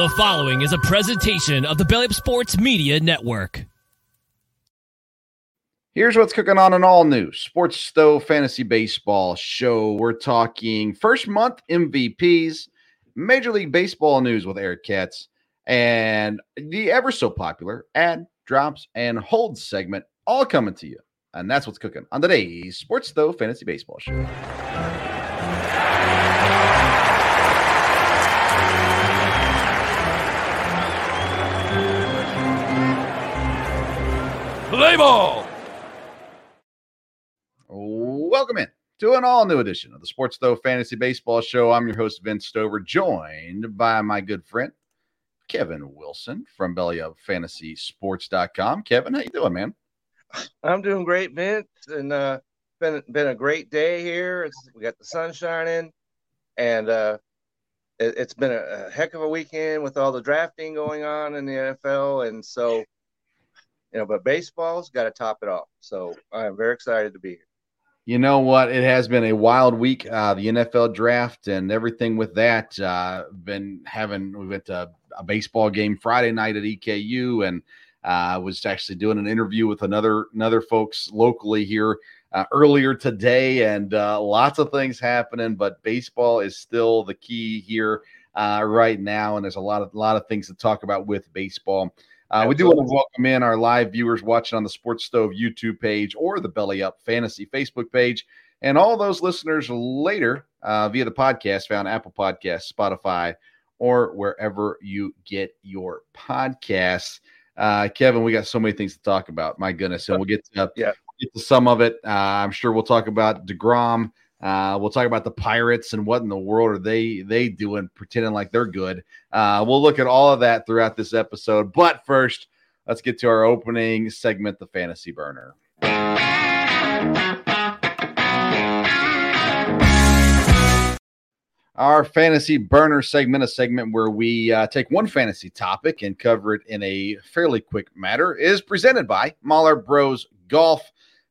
The following is a presentation of the Belly Up Sports Media Network. Here's what's cooking on an all new Sports Stove Fantasy Baseball show. We're talking first month MVPs, Major League Baseball news with Eric Katz, and the ever so popular ad, drops, and holds segment all coming to you. And that's what's cooking on today's Sports Stove Fantasy Baseball show. Play ball. Welcome in to an all new edition of the Sports Stove Fantasy Baseball Show. I'm your host, Vince Stover, joined by my good friend, Kevin Wilson from belly of BellyUpFantasySports.com. Kevin, how you doing, man? I'm doing great, Vince, and uh, been been a great day here. It's, we got the sun shining, and uh, it, has been a, a, heck of a weekend with all the drafting going on in the NFL, and so you know, but baseball's got to top it off. So I'm very excited to be here. You know what? It has been a wild week. Uh, the NFL draft and everything with that. Uh, been having we went to a baseball game Friday night at EKU, and I uh, was actually doing an interview with another another folks locally here uh, earlier today, and uh, lots of things happening. But baseball is still the key here uh, right now, and there's a lot of lot of things to talk about with baseball. Uh, we do want to welcome in our live viewers watching on the Sports Stove YouTube page or the Belly Up Fantasy Facebook page, and all those listeners later uh, via the podcast found Apple Podcasts, Spotify, or wherever you get your podcasts. Uh, Kevin, we got so many things to talk about. My goodness, and we'll get to, yeah. get to some of it. Uh, I'm sure we'll talk about Degrom. Uh, we'll talk about the Pirates and what in the world are they they doing, pretending like they're good. Uh, we'll look at all of that throughout this episode. But first, let's get to our opening segment, the Fantasy Burner. Our fantasy burner segment, a segment where we uh, take one fantasy topic and cover it in a fairly quick matter, is presented by Mahler Bros Golf.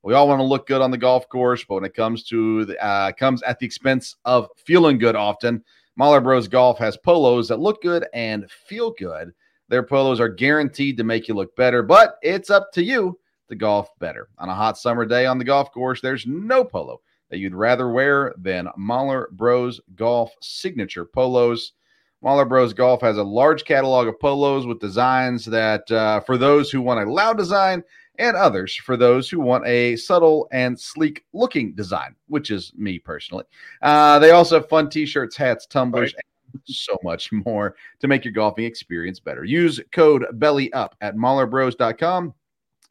We all want to look good on the golf course, but when it comes to the, uh, comes at the expense of feeling good often. Mahler Bros Golf has polos that look good and feel good. Their polos are guaranteed to make you look better, but it's up to you to golf better. On a hot summer day on the golf course, there's no polo that you'd rather wear than Mahler Bros Golf signature polos. Mahler Bros Golf has a large catalog of polos with designs that, uh, for those who want a loud design, and others for those who want a subtle and sleek looking design, which is me personally. Uh, they also have fun t shirts, hats, tumblers, right. and so much more to make your golfing experience better. Use code BELLYUP at MahlerBros.com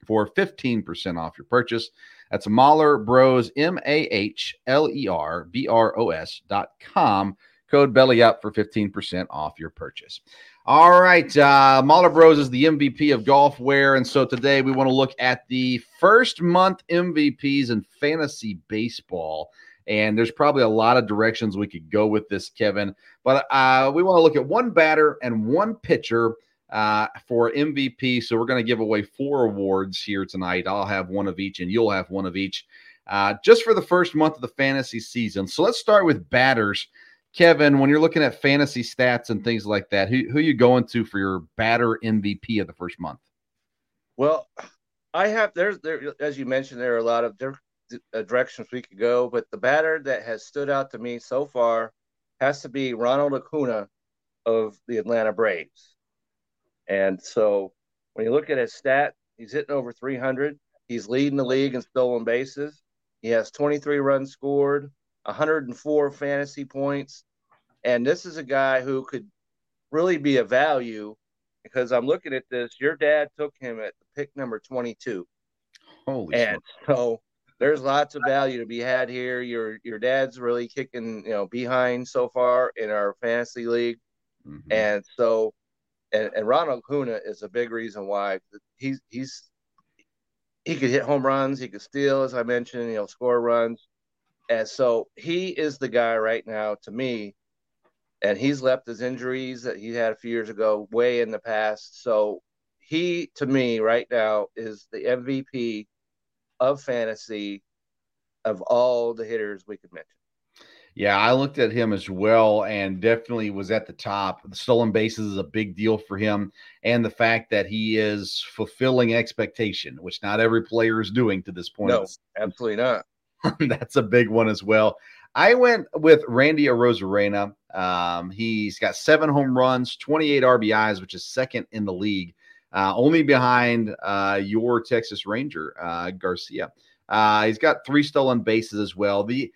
for 15% off your purchase. That's Mahler Bros, M A H L E R B R O S dot com. Code BELLYUP for 15% off your purchase. All right. Uh, Mahler Bros is the MVP of golf wear. And so today we want to look at the first month MVPs in fantasy baseball. And there's probably a lot of directions we could go with this, Kevin. But uh, we want to look at one batter and one pitcher uh, for MVP. So we're going to give away four awards here tonight. I'll have one of each, and you'll have one of each uh, just for the first month of the fantasy season. So let's start with batters. Kevin, when you're looking at fantasy stats and things like that, who who are you going to for your batter MVP of the first month? Well, I have there's there as you mentioned there are a lot of different uh, directions we could go, but the batter that has stood out to me so far has to be Ronald Acuna of the Atlanta Braves. And so when you look at his stat, he's hitting over 300. He's leading the league in stolen bases. He has 23 runs scored, 104 fantasy points. And this is a guy who could really be a value because I'm looking at this. Your dad took him at pick number 22. Holy and so there's lots of value to be had here. Your your dad's really kicking, you know, behind so far in our fantasy league. Mm-hmm. And so and, and Ronald Acuna is a big reason why he's he's he could hit home runs, he could steal, as I mentioned, you know, score runs. And so he is the guy right now to me. And he's left his injuries that he had a few years ago way in the past. So he, to me, right now, is the MVP of fantasy of all the hitters we could mention. Yeah, I looked at him as well and definitely was at the top. The stolen bases is a big deal for him. And the fact that he is fulfilling expectation, which not every player is doing to this point. No, absolutely not. That's a big one as well. I went with Randy Arozarena. Um, he's got seven home runs, 28 RBIs, which is second in the league, uh, only behind uh, your Texas Ranger, uh, Garcia. Uh, he's got three stolen bases as well. The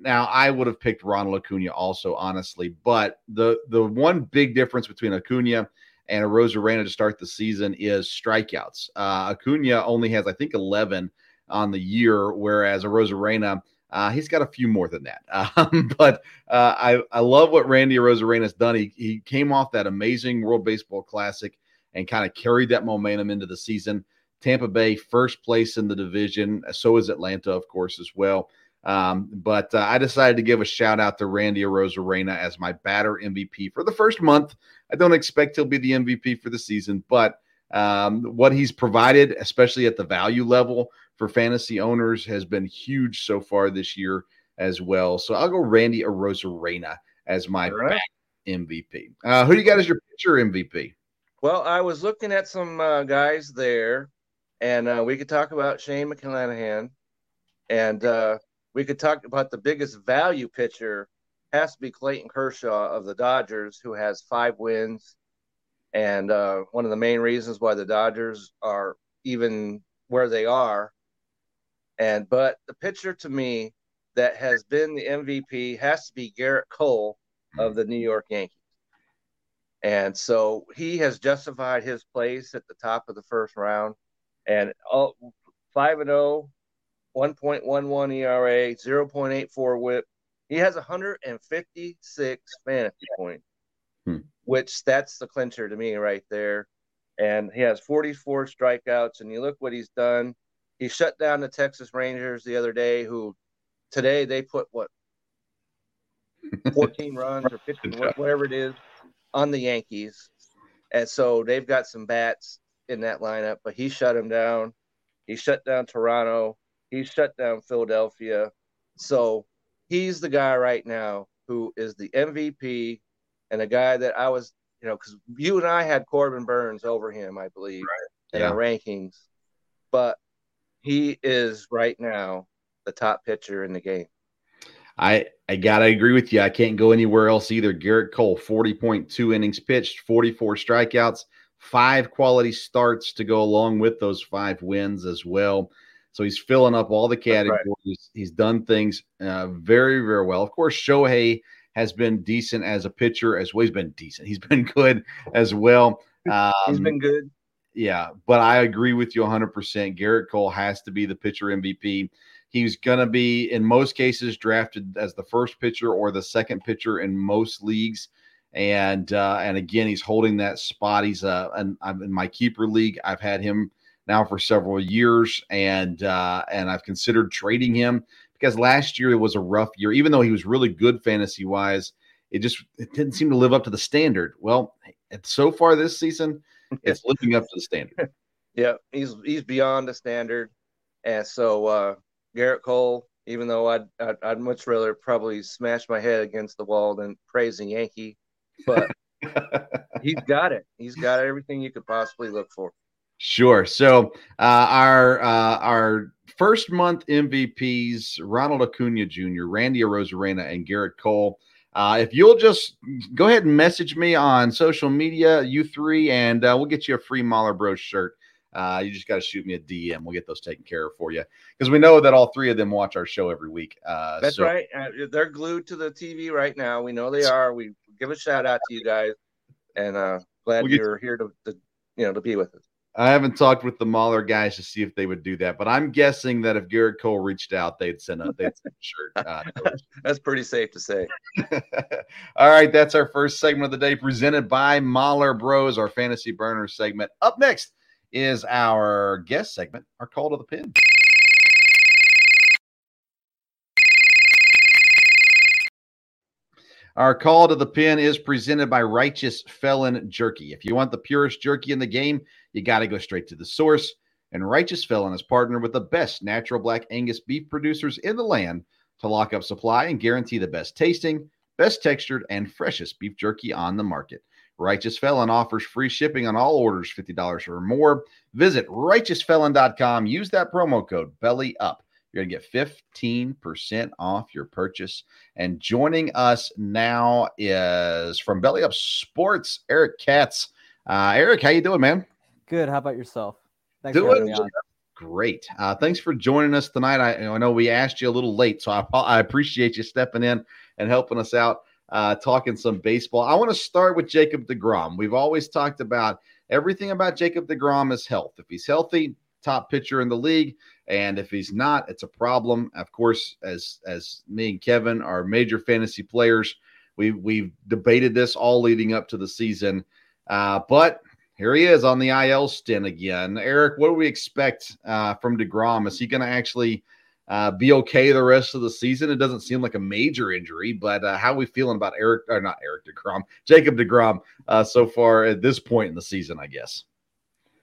now, I would have picked Ronald Acuna also, honestly, but the the one big difference between Acuna and Arozarena to start the season is strikeouts. Uh, Acuna only has, I think, 11 on the year, whereas Arozarena, uh, he's got a few more than that. Um, but uh, I, I love what Randy Arozarena has done. He, he came off that amazing World Baseball Classic and kind of carried that momentum into the season. Tampa Bay, first place in the division. So is Atlanta, of course, as well. Um, but uh, I decided to give a shout out to Randy Arozarena as my batter MVP for the first month. I don't expect he'll be the MVP for the season, but um, what he's provided, especially at the value level for fantasy owners, has been huge so far this year as well. So I'll go Randy Arozarena as my right. MVP. Uh, who do you got as your pitcher MVP? Well, I was looking at some uh, guys there, and uh, we could talk about Shane McClanahan. And uh, we could talk about the biggest value pitcher has to be Clayton Kershaw of the Dodgers, who has five wins. And uh, one of the main reasons why the Dodgers are even where they are. And but the pitcher to me that has been the MVP has to be Gerrit Cole of the New York Yankees. And so he has justified his place at the top of the first round. And all, 5 and 0 1.11 ERA, 0.84 whip. He has 156 fantasy points, hmm. which that's the clincher to me right there. And he has 44 strikeouts. And you look what he's done. He shut down the Texas Rangers the other day, who today they put what 14 runs or 15, whatever it is, on the Yankees. And so they've got some bats in that lineup, but he shut him down. He shut down Toronto. He shut down Philadelphia. So he's the guy right now who is the MVP and a guy that I was, you know, because you and I had Corbin Burnes over him, I believe, right. in yeah. our rankings. But he is right now the top pitcher in the game. I I gotta agree with you. I can't go anywhere else either. Gerrit Cole, 40.2 innings pitched, 44 strikeouts, five quality starts to go along with those five wins as well. So he's filling up all the categories. Right. He's done things uh, very, very well. Of course, Shohei has been decent as a pitcher as well. He's been decent. He's been good as well. Um, he's been good. Yeah, but I agree with you 100%. Gerrit Cole has to be the pitcher MVP. He's going to be, in most cases, drafted as the first pitcher or the second pitcher in most leagues. And uh, and again, he's holding that spot. He's uh, and I'm in my keeper league. I've had him now for several years, and uh, and I've considered trading him because last year it was a rough year. Even though he was really good fantasy wise, it just it didn't seem to live up to the standard. Well, so far this season, it's living up to the standard. Yeah, he's he's beyond the standard, and so uh, Gerrit Cole. Even though I'd, I'd, I'd much rather probably smash my head against the wall than praise a Yankee, but he's got it. He's got everything you could possibly look for. Sure. So uh, our uh, our first month MVPs: Ronald Acuna Jr., Randy Arozarena, and Gerrit Cole. Uh, if you'll just go ahead and message me on social media, you three, and uh, we'll get you a free Mahler Bros shirt. Uh, you just got to shoot me a DM. We'll get those taken care of for you because we know that all three of them watch our show every week. Uh, That's so. right. they're glued to the TV right now. We know they are. We give a shout out to you guys, and glad we'll you're here to, to you know to be with us. I haven't talked with the Mahler guys to see if they would do that, but I'm guessing that if Gerrit Cole reached out, they'd send a they'd send a shirt. Uh, that's pretty safe to say. All right, that's our first segment of the day, presented by Mahler Bros, our fantasy burner segment. Up next is our guest segment, our call to the pin. Our call to the pin is presented by Righteous Felon Jerky. If you want the purest jerky in the game, you got to go straight to the source. And Righteous Felon has partnered with the best natural black Angus beef producers in the land to lock up supply and guarantee the best tasting, best textured, and freshest beef jerky on the market. Righteous Felon offers free shipping on all orders $50 or more. Visit righteousfelon.com. Use that promo code BELLY UP. You're going to get 15% off your purchase. And joining us now is from Belly Up Sports, Eric Katz. Uh, Eric, how you doing, man? Good. How about yourself? Thanks doing great. Uh, thanks for joining us tonight. I, I, know we asked you a little late, so I, I appreciate you stepping in and helping us out uh, talking some baseball. I want to start with Jacob DeGrom. We've always talked about everything about Jacob DeGrom is health. If he's healthy, top pitcher in the league, and if he's not, it's a problem. Of course, as as me and Kevin are major fantasy players, we we've debated this all leading up to the season. Uh, but here he is on the IL stint again. Eric, what do we expect uh, from DeGrom? Is he going to actually uh, be okay the rest of the season. It doesn't seem like a major injury, but uh, how are we feeling about Eric or not Eric DeGrom, Jacob DeGrom uh, so far at this point in the season, I guess?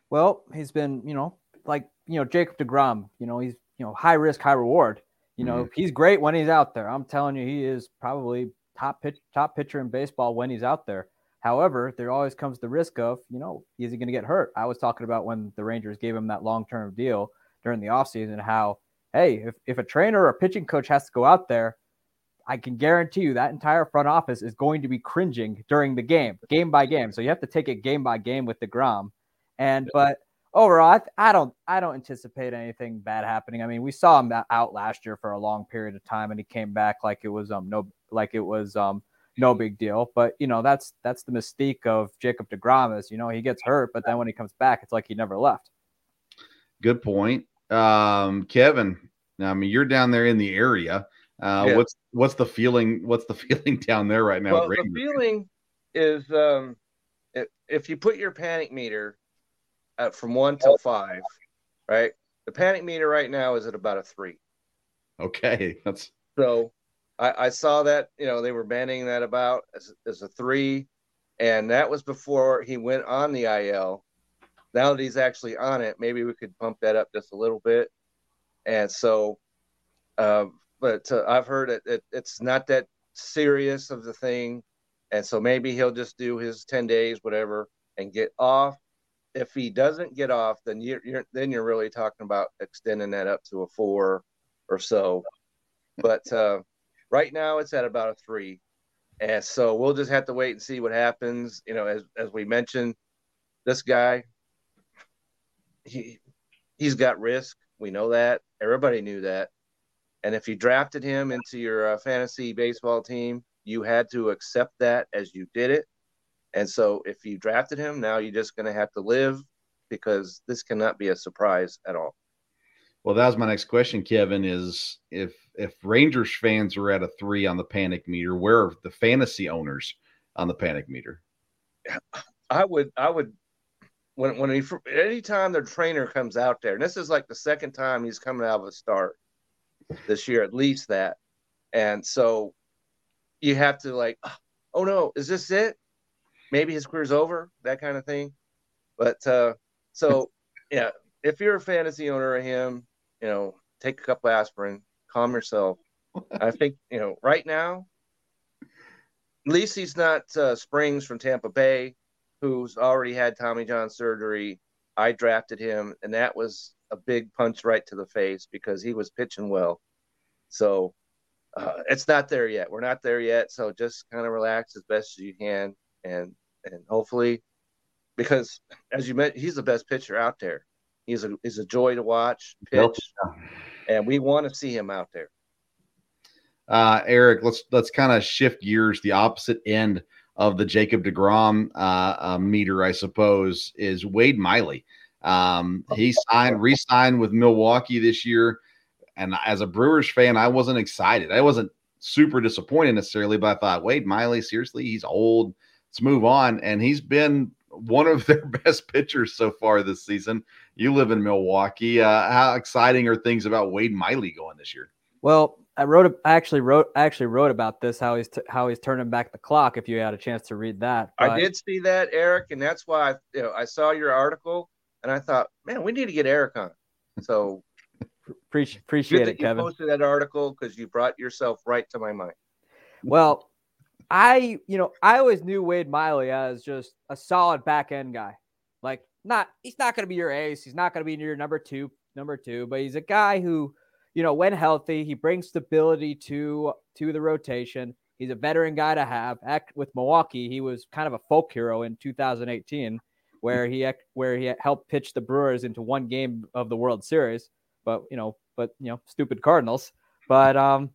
Well, he's been, you know, like, you know, Jacob DeGrom, you know, he's, you know, high risk, high reward. You know, mm-hmm. he's great when he's out there. I'm telling you, he is probably top pitch, top pitcher in baseball when he's out there. However, there always comes the risk of, you know, is he going to get hurt? I was talking about when the Rangers gave him that long term deal during the offseason, how hey, if, if a trainer or a pitching coach has to go out there, I can guarantee you that entire front office is going to be cringing during the game, game by game. So you have to take it game by game with the DeGrom. And but overall, I, I don't I don't anticipate anything bad happening. I mean, we saw him out last year for a long period of time, and he came back like it was um no like it was um no big deal. But you know that's that's the mystique of Jacob Degrom is you know he gets hurt, but then when he comes back, it's like he never left. Good point. Um, Kevin, I mean, you're down there in the area. Uh, yeah. What's what's the feeling? What's the feeling down there right now? Well, the feeling is um, if, if you put your panic meter at from one to five, right? The panic meter right now is at about a three. Okay, that's so. I, I saw that you know they were banning that about as, as a three, and that was before he went on the IL now that he's actually on it, maybe we could bump that up just a little bit. And so, uh, but uh, I've heard it, it, it's not that serious of the thing. And so maybe he'll just do his 10 days, whatever, and get off. If he doesn't get off, then you're, you're then you're really talking about extending that up to a four or so. But uh, right now it's at about a three. And so we'll just have to wait and see what happens. You know, as, as we mentioned, this guy, he he's got risk. We know that. Everybody knew that. And if you drafted him into your uh, fantasy baseball team, you had to accept that as you did it. And so if you drafted him, now you're just going to have to live because this cannot be a surprise at all. Well, that was my next question, Kevin. Is if if Rangers fans are at a three on the panic meter, where are the fantasy owners on the panic meter? I would I would when when he anytime their trainer comes out there, and this is like the second time he's coming out of a start this year, at least that, and so you have to like, ah, oh no, is this it? Maybe his career's over, that kind of thing. But uh, so yeah, if you're a fantasy owner of him, you know, take a couple aspirin, calm yourself. I think you know right now, at least he's not uh, Springs from Tampa Bay who's already had Tommy John surgery. I drafted him, and that was a big punch right to the face because he was pitching well. So uh, it's not there yet. We're not there yet. So just kind of relax as best as you can, and and hopefully, because as you mentioned, he's the best pitcher out there. He's a he's a joy to watch pitch, and we want to see him out there. Uh, Eric, let's let's kind of shift gears the opposite end of the Jacob DeGrom uh, uh, meter, I suppose, is Wade Miley. Um, he signed, re-signed with Milwaukee this year, and as a Brewers fan, I wasn't excited. I wasn't super disappointed necessarily, but I thought Wade Miley, seriously, he's old. Let's move on, and he's been one of their best pitchers so far this season. You live in Milwaukee. Uh, how exciting are things about Wade Miley going this year? Well, I wrote. I actually wrote. I actually wrote about this. How he's t- how he's turning back the clock. If you had a chance to read that, but... I did see that, Eric, and that's why I, you know, I saw your article and I thought, man, we need to get Eric on. So Appreciate, appreciate it, that you Kevin. posted that article because you brought yourself right to my mind. Well, I, you know, I always knew Wade Miley as just a solid back end guy. Like, not he's not going to be your ace. He's not going to be your number two, number two, but he's a guy who, you know, when healthy, he brings stability to to the rotation. He's a veteran guy to have. Act with Milwaukee, he was kind of a folk hero in 2018, where he where he helped pitch the Brewers into one game of the World Series. But you know, but you know, stupid Cardinals. But um,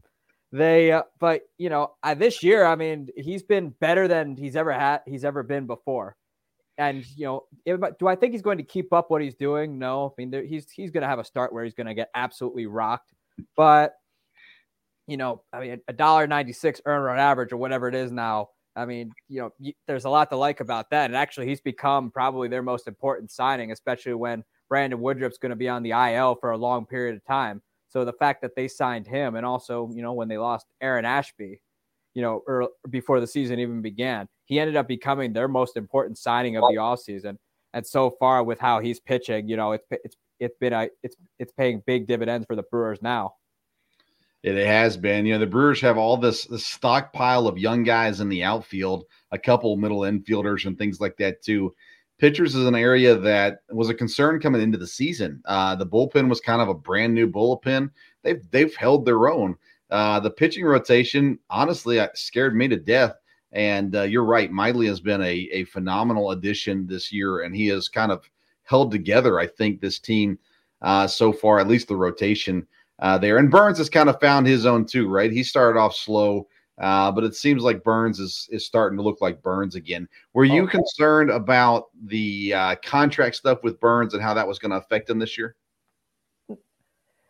they, uh, but you know, I, this year, I mean, he's been better than he's ever had. He's ever been before. And you know, do I think he's going to keep up what he's doing? No. I mean, there, he's he's going to have a start where he's going to get absolutely rocked. But you know, I mean, a dollar ninety six earn run average or whatever it is now. I mean, you know, there's a lot to like about that. And actually, he's become probably their most important signing, especially when Brandon Woodruff's going to be on the IL for a long period of time. So the fact that they signed him, and also, you know, when they lost Aaron Ashby, you know, or before the season even began, he ended up becoming their most important signing of the offseason. And so far, with how he's pitching, you know, it's it's it's been a it's it's paying big dividends for the Brewers now. It has been. You know, the Brewers have all this, this stockpile of young guys in the outfield, a couple middle infielders and things like that too. Pitchers is an area that was a concern coming into the season. Uh, the bullpen was kind of a brand new bullpen. They've they've held their own. Uh, the pitching rotation, honestly, scared me to death. And uh, you're right, Miley has been a, a phenomenal addition this year, and he has kind of held together, I think, this team uh, so far, at least the rotation uh, there. And Burnes has kind of found his own too, right? He started off slow, uh, but it seems like Burnes is is starting to look like Burnes again. Were you okay. concerned about the uh, contract stuff with Burnes and how that was going to affect him this year?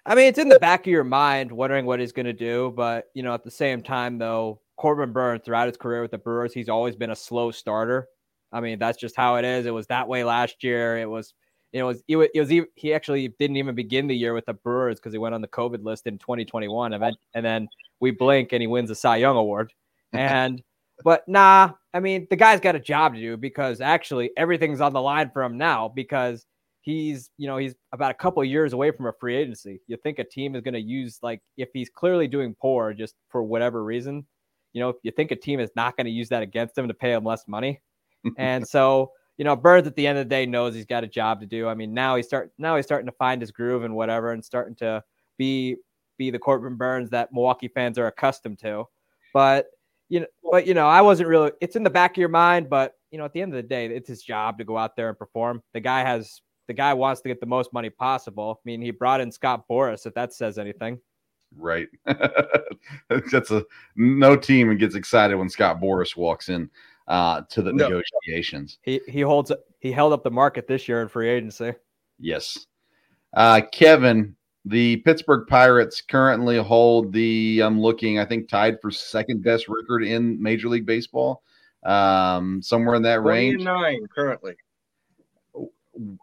I mean, it's in the back of your mind, wondering what he's going to do. But you know, at the same time, though, Corbin Burnes throughout his career with the Brewers, he's always been a slow starter. I mean, that's just how it is. It was that way last year. It was it was it was, it was he actually didn't even begin the year with the Brewers because he went on the COVID list in 2021, and then we blink and he wins the Cy Young award. And but nah, I mean the guy's got a job to do because actually everything's on the line for him now because he's you know he's about a couple years away from a free agency. You think a team is going to use like if he's clearly doing poor just for whatever reason, you know, you think a team is not going to use that against him to pay him less money, and so you know, Burnes at the end of the day knows he's got a job to do. I mean, now he's start now he's starting to find his groove and whatever, and starting to be be the Corbin Burnes that Milwaukee fans are accustomed to. But you know, but you know, I wasn't really. It's in the back of your mind, but you know, at the end of the day, it's his job to go out there and perform. The guy has the guy wants to get the most money possible. I mean, he brought in Scott Boras, if that says anything. Right. That's a no team and gets excited when Scott Boras walks in uh, to the no. negotiations. He he holds he held up the market this year in free agency. Yes. Uh, Kevin, the Pittsburgh Pirates currently hold the I'm looking, I think tied for second best record in Major League Baseball. Um, somewhere in that range. Nine currently.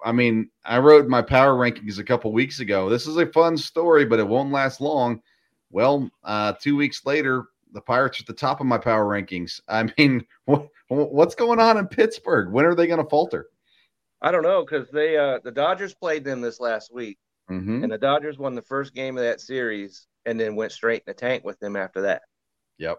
I mean, I wrote my power rankings a couple weeks ago. This is a fun story, but it won't last long. Well, uh, two weeks later, the Pirates are at the top of my power rankings. I mean, what, what's going on in Pittsburgh? When are they going to falter? I don't know because they uh, the Dodgers played them this last week, mm-hmm. and the Dodgers won the first game of that series, and then went straight in the tank with them after that. Yep.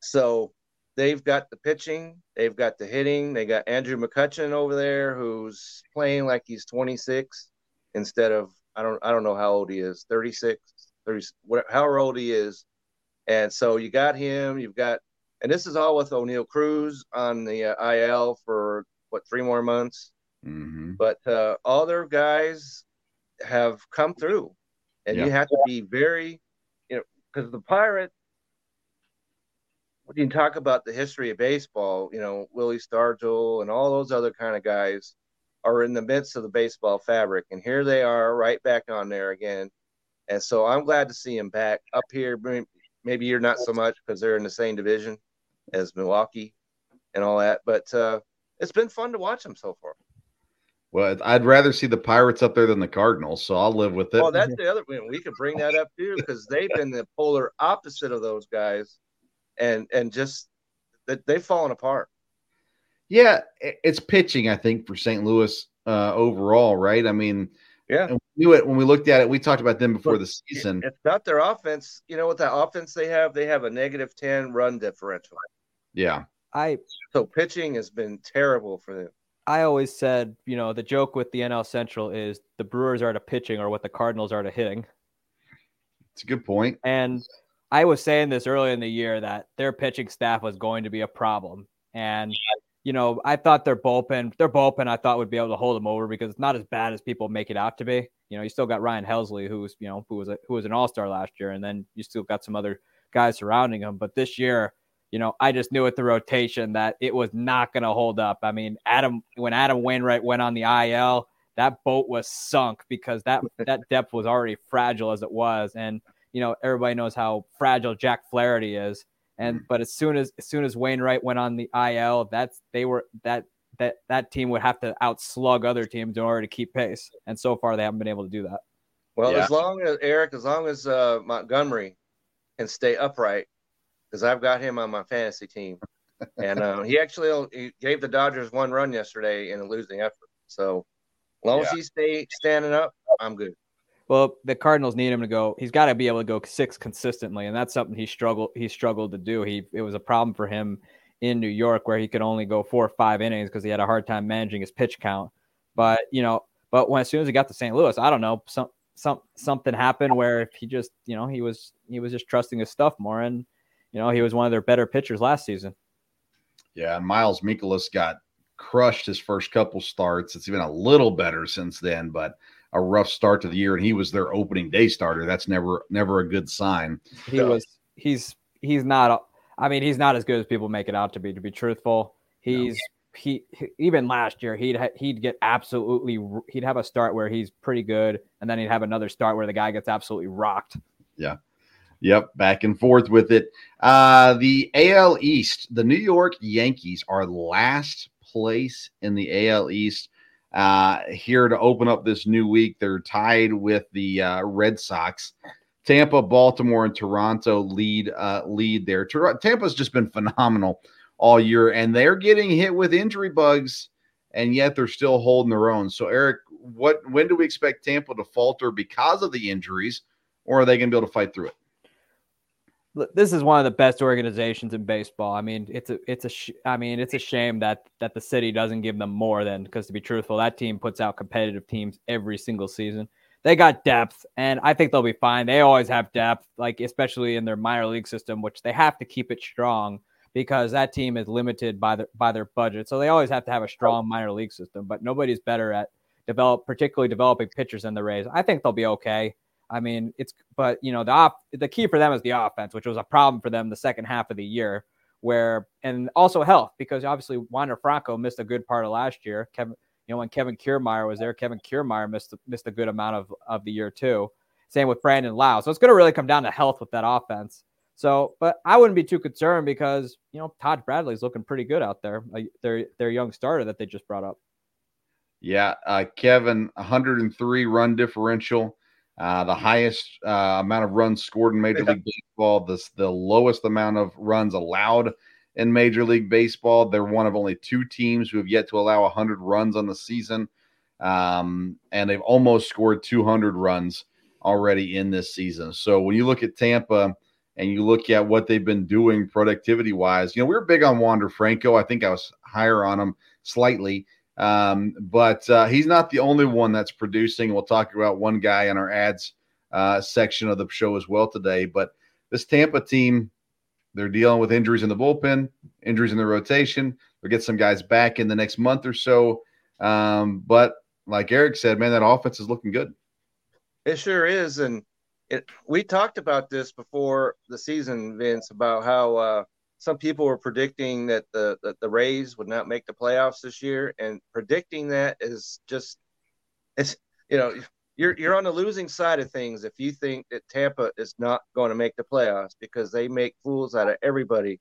So they've got the pitching, they've got the hitting, they got Andrew McCutchen over there who's playing like he's 26 instead of I don't I don't know how old he is, 36, 30, whatever, however old he is and so you got him, you've got, and this is all with Oneil Cruz on the uh, IL for what three more months. Mm-hmm. But uh, all their guys have come through, and you have to be very, you know, because the Pirate. When you talk about the history of baseball, you know Willie Stargell and all those other kind of guys are in the midst of the baseball fabric, and here they are right back on there again. And so I'm glad to see him back up here, Maybe you're not so much because they're in the same division as Milwaukee and all that. But uh, it's been fun to watch them so far. Well, I'd rather see the Pirates up there than the Cardinals, so I'll live with it. Well, that's the other thing. We could bring that up too because they've been the polar opposite of those guys, and and just that they've fallen apart. Yeah, it's pitching, I think, for St. Louis uh, overall, right? I mean, yeah, knew it when we looked at it. We talked about them before the season. It's not their offense. You know what that offense they have? They have a negative ten run differential. Yeah. I So pitching has been terrible for them. I always said, you know, the joke with the NL Central is the Brewers are to pitching or what the Cardinals are to hitting. It's a good point. And I was saying this early in the year that their pitching staff was going to be a problem. And you know, I thought their bullpen, their bullpen, I thought would be able to hold them over because it's not as bad as people make it out to be. You know, you still got Ryan Helsley, who's you know who was a, who was an All Star last year, and then you still got some other guys surrounding him. But this year, you know, I just knew with the rotation that it was not going to hold up. I mean, Adam when Adam Wainwright went on the IL, that boat was sunk because that that depth was already fragile as it was, and you know everybody knows how fragile Jack Flaherty is. And but as soon as as soon as Wainwright went on the IL, that's they were that that that team would have to outslug other teams in order to keep pace. And so far, they haven't been able to do that. Well, Yeah. as long as Eric, as long as uh, Montgomery can stay upright, because I've got him on my fantasy team, and uh, he actually he gave the Dodgers one run yesterday in a losing effort. So, as long as Yeah. he stay standing up, I'm good. Well, the Cardinals need him to go. He's got to be able to go six consistently, and that's something he struggled. He struggled to do. He it was a problem for him in New York where he could only go four or five innings because he had a hard time managing his pitch count. But you know, but when as soon as he got to St. Louis, I don't know, some some something happened where he just you know he was he was just trusting his stuff more, and you know he was one of their better pitchers last season. Yeah, Miles Mikolas got crushed his first couple starts. It's even a little better since then, but a rough start to the year, and he was their opening day starter. That's never never a good sign. He Yeah. was he's he's not I mean he's not as good as people make it out to be to be truthful. He's he, he- even last year he'd ha- he'd get absolutely he'd have a start where he's pretty good and then he'd have another start where the guy gets absolutely rocked. Yep, back and forth with it. Uh, the AL East, the New York Yankees are last place in the AL East. Uh, here to open up this new week, they're tied with the uh, Red Sox. Tampa, Baltimore, and Toronto lead uh, lead there. Tor- Tampa's just been phenomenal all year, and they're getting hit with injury bugs, and yet they're still holding their own. So, Eric, what when do we expect Tampa to falter because of the injuries, or are they going to be able to fight through it? This is one of the best organizations in baseball. I mean, it's a it's a sh- I mean, it's a shame that that the city doesn't give them more than because to be truthful, that team puts out competitive teams every single season. They got depth, and I think they'll be fine. They always have depth, like especially in their minor league system, which they have to keep it strong because that team is limited by their by their budget. So they always have to have a strong minor league system. But nobody's better at develop, particularly developing pitchers in the Rays. I think they'll be okay. I mean, it's but you know the op, the key for them is the offense, which was a problem for them the second half of the year. Where and also health because obviously Wander Franco missed a good part of last year. Kevin, you know, when Kevin Kiermaier was there, Kevin Kiermaier missed missed a good amount of of the year too. Same with Brandon Lowe. So it's going to really come down to health with that offense. So, but I wouldn't be too concerned because you know Taj Bradley's looking pretty good out there. Their their young starter that they just brought up. Yeah, uh, Kevin, 103 run differential, uh, the highest uh, amount of runs scored in Major League Baseball, the, the lowest amount of runs allowed in Major League Baseball. They're one of only two teams who have yet to allow 100 runs on the season, um, and they've almost scored 200 runs already in this season. So when you look at Tampa and you look at what they've been doing productivity wise, you know, we were big on Wander Franco. I think I was higher on him slightly. Um, but uh, he's not the only one that's producing. We'll talk about one guy in our ads uh, section of the show as well today. But this Tampa team, they're dealing with injuries in the bullpen, injuries in the rotation. They'll get some guys back in the next month or so. Um, but like Eric said, man, that offense is looking good. It sure is, and it, we talked about this before the season, Vince, about how uh, some people were predicting that the that the Rays would not make the playoffs this year, and predicting that is just it's you know you're you're on the losing side of things if you think that Tampa is not going to make the playoffs because they make fools out of everybody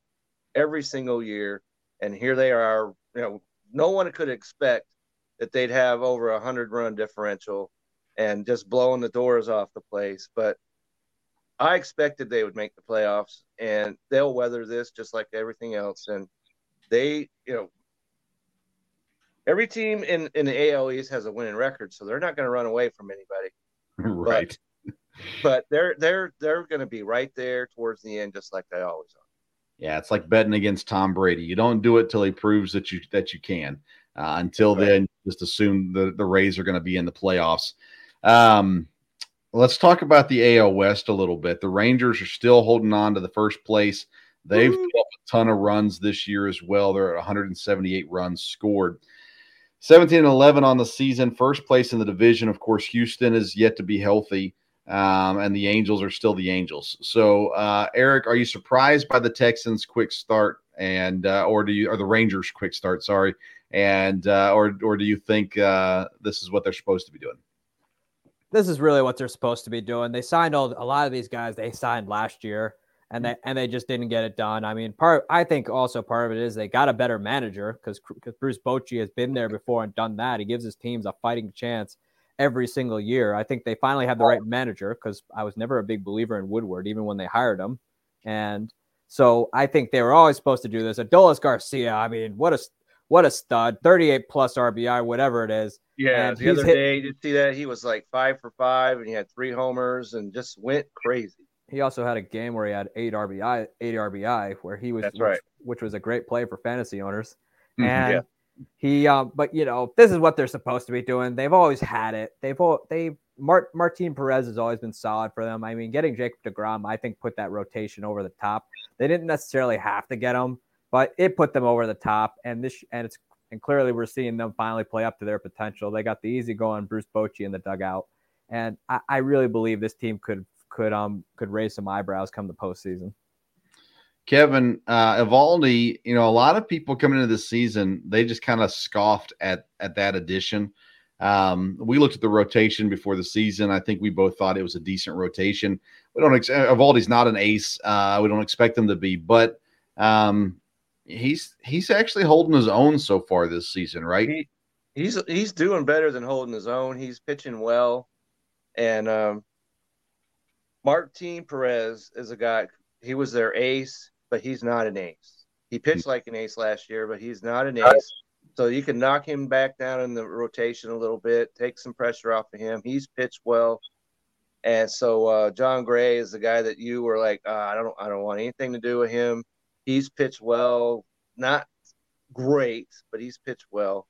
every single year, and here they are. You know, no one could expect that they'd have over a hundred run differential and just blowing the doors off the place. But I expected they would make the playoffs and they'll weather this just like everything else. And they, you know, every team in, in the AL East has a winning record, so they're not going to run away from anybody. right. But, but they're they're they're going to be right there towards the end, just like they always are. Yeah, it's like betting against Tom Brady. You don't do it till he proves that you that you can. Uh, until Right. then, just assume the the Rays are going to be in the playoffs. Um, let's talk about the AL West a little bit. The Rangers are still holding on to the first place. They've Woo. put up a ton of runs this year as well. They're at 178 runs scored. 17 and 11 on the season. First place in the division. Of course, Houston is yet to be healthy. Um, and the Angels are still the Angels. So, uh, Eric, are you surprised by the Texans' quick start, and uh, or do you, or the Rangers' quick start? Sorry, and uh, or or do you think uh, this is what they're supposed to be doing? This is really what they're supposed to be doing. They signed all a lot of these guys they signed last year and mm-hmm. they and they just didn't get it done. I mean, part I think also part of it is they got a better manager because because Bruce Bochy has been there before and done that. He gives his teams a fighting chance every single year. I think they finally have the right manager because I was never a big believer in Woodward even when they hired him, and so I think they were always supposed to do this. Adolis Garcia, I mean, what a what a stud, 38 plus RBI, whatever it is. Yeah, And the other hit- day, did you see that? He was like five for five, and he had three homers, and just went crazy. He also had a game where he had eight RBI, eight RBI, where he was, That's which, right. which was a great play for fantasy owners. Mhm. And Yeah. he, um, but you know, this is what they're supposed to be doing. They've always had it. They've all they Mart, Martin Perez has always been solid for them. I mean, getting Jacob Degrom, I think, put that rotation over the top. They didn't necessarily have to get him, but it put them over the top. And this, and it's, and clearly we're seeing them finally play up to their potential. They got the easy going Bruce Bochy in the dugout, and I, I really believe this team could could um could raise some eyebrows come the postseason. Kevin uh, Eovaldi, you know, a lot of people coming into this season, they just kind of scoffed at at that addition. Um, we looked at the rotation before the season. I think we both thought it was a decent rotation. We don't. Ex- Eovaldi's not an ace. Uh, we don't expect him to be, but um, he's he's actually holding his own so far this season, right? He, he's he's doing better than holding his own. He's pitching well, and um, Martin Perez is a guy. He was their ace, but he's not an ace. He pitched like an ace last year, but he's not an ace. So you can knock him back down in the rotation a little bit, take some pressure off of him. He's pitched well, and so uh, Jon Gray is the guy that you were like, uh, I don't, I don't want anything to do with him. He's pitched well, not great, but he's pitched well.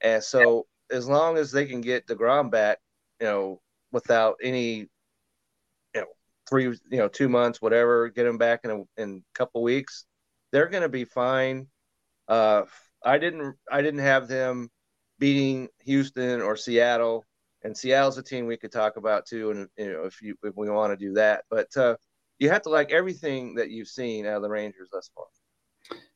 And so as long as they can get DeGrom back, you know, without any, you know, three, you know, two months, whatever, get him back in a, in a couple weeks, they're going to be fine. Uh, I didn't, I didn't have them beating Houston or Seattle, and Seattle's a team we could talk about too, and you know, if you if we want to do that, but uh, you have to like everything that you've seen out of the Rangers thus far.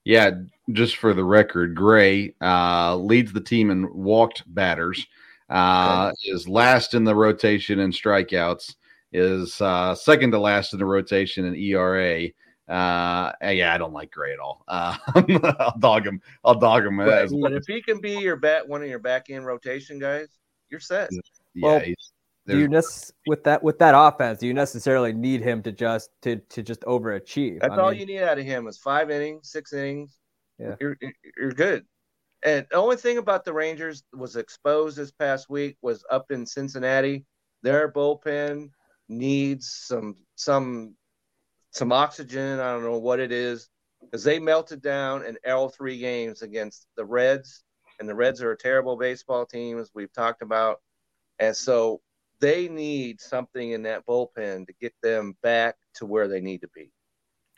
Yeah, just for the record, Gray uh, leads the team in walked batters, uh, is last in the rotation in strikeouts, is uh, second to last in the rotation in ERA. Uh, yeah, I don't like Gray at all. Uh, I'll dog him. I'll dog him. But, as but if he can be your bat, one of your back end rotation guys, you're set. yeah, Well, he's, Do you nec- with that with that offense? Do you necessarily need him to just to to just overachieve? That's I all mean, you need out of him is five innings, six innings. Yeah. You're you're- you're good. And the only thing about the Rangers was exposed this past week was up in Cincinnati. Their bullpen needs some some some oxygen. I don't know what it is because they melted down in all three games against the Reds, and the Reds are a terrible baseball team as we've talked about, and so they need something in that bullpen to get them back to where they need to be.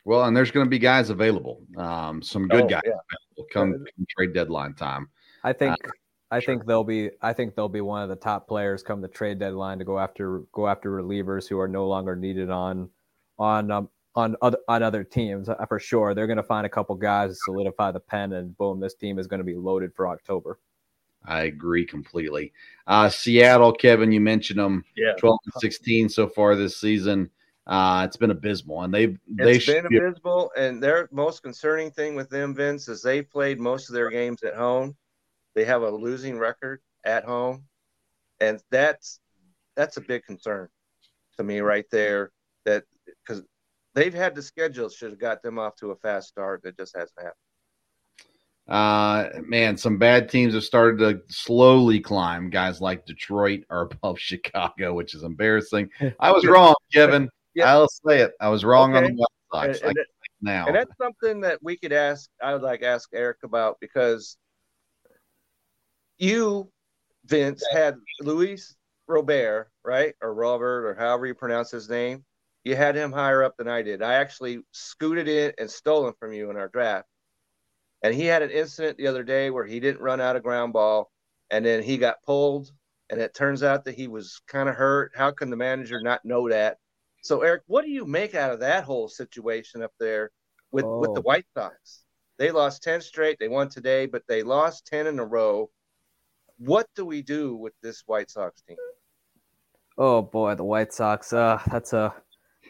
well, and there's going to be guys available. Um, some good Oh, guys yeah. available come, come trade deadline time. I think Uh, I sure. think they'll be I think they'll be one of the top players come the trade deadline to go after go after relievers who are no longer needed on on um, on other on other teams uh, for sure. They're going to find a couple guys to solidify the pen, and boom, this team is going to be loaded for October. I agree completely. Uh, Seattle, Kevin, you mentioned them. Yeah. 12 and 16 so far this season. Uh, it's been abysmal, and they've they It's been should be- abysmal, and their most concerning thing with them, Vince, is they played most of their games at home. They have a losing record at home, and that's that's a big concern to me right there. That because they've had the schedule should have got them off to a fast start that just hasn't happened. Uh, man, some bad teams have started to slowly climb. Guys like Detroit are above Chicago, which is embarrassing. I was wrong, Kevin. Yeah. I'll say it. I was wrong on the White Sox. And- and now. And that's something that we could ask. I would like ask Eric about because you, Vince, had Luis Robert, right, or Robert, or however you pronounce his name. You had him higher up than I did. I actually scooted in and stole him from you in our draft. And he had an incident the other day where he didn't run out of ground ball, and then he got pulled. And it turns out that he was kind of hurt. How can the manager not know that? So, Eric, what do you make out of that whole situation up there with with the Oh. White Sox? They lost ten straight. They won today, but they lost ten in a row. What do we do with this White Sox team? Oh boy, the White Sox. Uh, that's a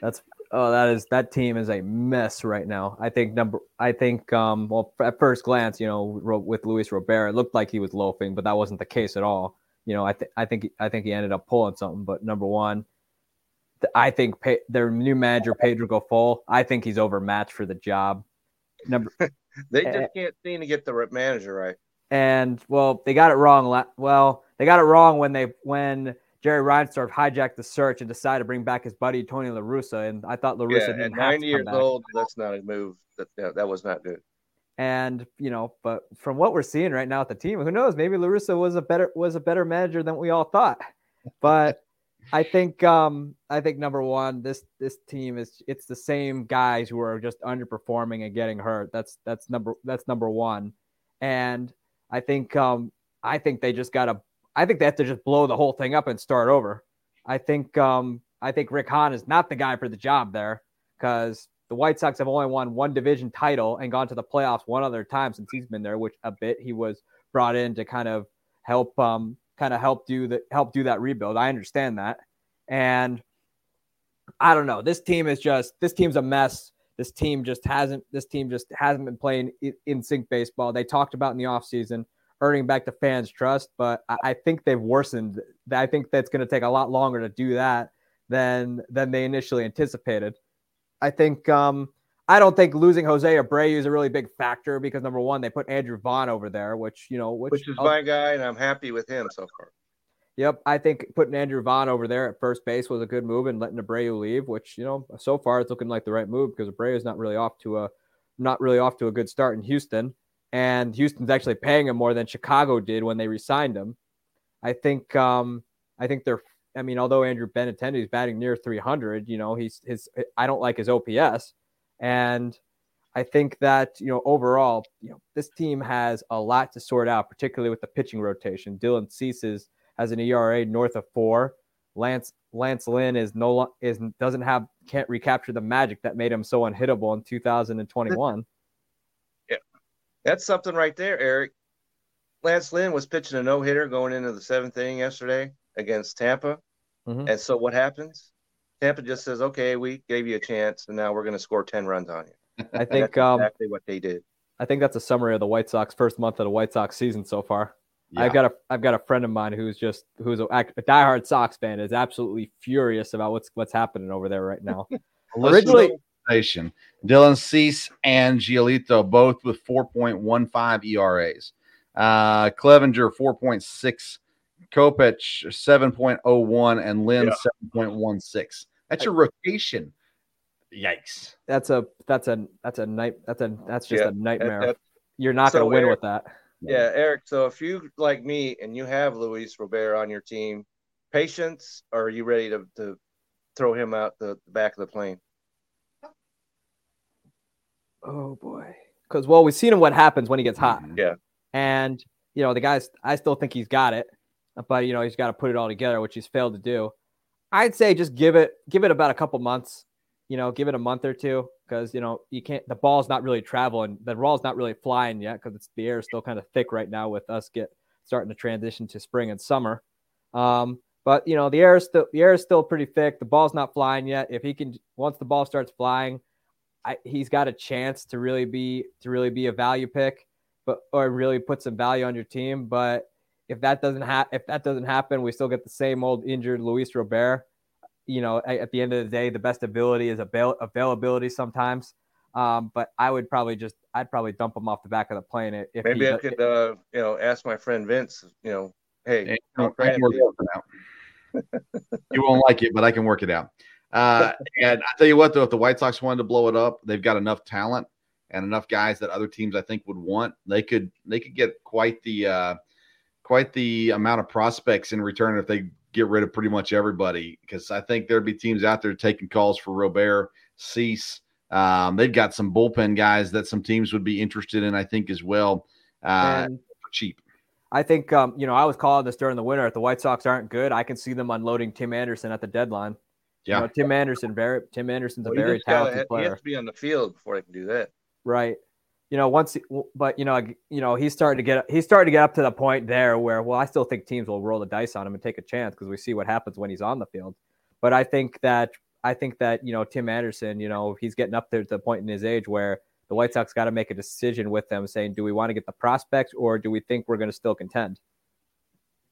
that's oh that is that team is a mess right now. I think number I think um well at first glance you know with Luis Robert it looked like he was loafing, but that wasn't the case at all. You know I think I think I think he ended up pulling something. But number one, I think Pe- their new manager Pedro Grifol. I think he's overmatched for the job. Number They Eh. just can't seem to get the manager right. and well, they got it wrong. la- Well, they got it wrong when they when Jerry Reinsdorf hijacked the search and decided to bring back his buddy Tony La Russa. And I thought La Russa Yeah, didn't at have to 90 come years back. old, that's not a move. That yeah, that was not good. And you know, but from what we're seeing right now at the team, who knows? Maybe La Russa was a better was a better manager than we all thought. But I think um I think number one, this this team is it's the same guys who are just underperforming and getting hurt. That's that's number that's number one. And I think um I think they just gotta I think they have to just blow the whole thing up and start over. I think um I think Rick Hahn is not the guy for the job there because the White Sox have only won one division title and gone to the playoffs one other time since he's been there, which a bit he was brought in to kind of help um kind of help do the help do that rebuild. I understand that. And I don't know. This team is just this team's a mess. This team just hasn't this team just hasn't been playing in sync baseball. They talked about in the offseason earning back the fans' trust, but I, I think they've worsened. I think that's going to take a lot longer to do that than than they initially anticipated. I think um, I don't think losing Jose Abreu is a really big factor because number one, they put Andrew Vaughn over there, which you know, which, Which is oh, my guy, and I'm happy with him so far. Yep, I think putting Andrew Vaughn over there at first base was a good move, and letting Abreu leave, which you know, so far it's looking like the right move because Abreu is not really off to a not really off to a good start in Houston, and Houston's actually paying him more than Chicago did when they re-signed him. I think um, I think they're. I mean, although Andrew Benintendi is batting near 300, you know, he's his. I don't like his OPS, and I think that you know overall, you know, this team has a lot to sort out, particularly with the pitching rotation. Dylan Ceases has an ERA north of four. Lance Lance Lynn is no is doesn't have can't recapture the magic that made him so unhittable in 2021. That's something right there, Eric. Lance Lynn was pitching a no hitter going into the seventh inning yesterday against Tampa. Mhm. And so what happens? Tampa just says, okay, we gave you a chance, and now we're going to score 10 runs on you. I think that's um exactly what they did. I think that's a summary of the White Sox first month of the White Sox season so far. Yeah. I've got a I've got a friend of mine who's just who's a, a diehard Sox fan is absolutely furious about what's what's happening over there right now. Originally- to. Dylan Cease and Giolito both with 4.15 ERAs. Uh, Clevinger 4.6, Kopech 7.01, and Lynn 7.16. That's your rotation. Yikes. That's a that's a that's a night that's a that's just Yeah, a nightmare. that- You're not So going to win Eric- with that. Yeah, Eric. So if you like me and you have Luis Robert on your team, patience, or are you ready to, to throw him out the, the back of the plane? Oh boy. Because well, we've seen him what happens when he gets hot. Yeah. And you know, the guys I still think he's got it, but you know, he's got to put it all together, which he's failed to do. I'd say just give it give it about a couple months, you know, give it a month or two because you know, you can't the ball's not really traveling, the ball's not really flying yet because it's the air is still kind of thick right now with us get starting to transition to spring and summer. Um, but you know, the air is still the air is still pretty thick. The ball's not flying yet. If he can once the ball starts flying, I, he's got a chance to really be to really be a value pick, but or really put some value on your team. But if that doesn't happen, if that doesn't happen, we still get the same old injured Luis Robert. You know, at, at the end of the day, the best ability is avail- availability sometimes. Um, but I would probably just I'd probably dump him off the back of the plane if maybe he, I could, uh, you know, ask my friend Vince. You know, hey, Hey, how I can work it? out. you won't like it, but I can work it out. Uh, and I tell you what, though, if the White Sox wanted to blow it up, they've got enough talent and enough guys that other teams I think would want. They could they could get quite the uh, quite the amount of prospects in return if they get rid of pretty much everybody. Because I think there'd be teams out there taking calls for Robert, Cease. Um, they've got some bullpen guys that some teams would be interested in, I think, as well. Uh, for cheap. I think um, you know I was calling this during the winter. If the White Sox aren't good, I can see them unloading Tim Anderson at the deadline. Yeah. You know, Tim Anderson, very Tim Anderson's a Well, very just gotta- talented he player. has to be on the field before they can do that. Right. You know, once, he- but you know, you know, he's starting to get he's starting to get up to the point there where, well, I still think teams will roll the dice on him and take a chance because we see what happens when he's on the field. But I think that I think that you know Tim Anderson, you know, he's getting up there to the point in his age where the White Sox got to make a decision with them, saying, do we want to get the prospects or do we think we're going to still contend?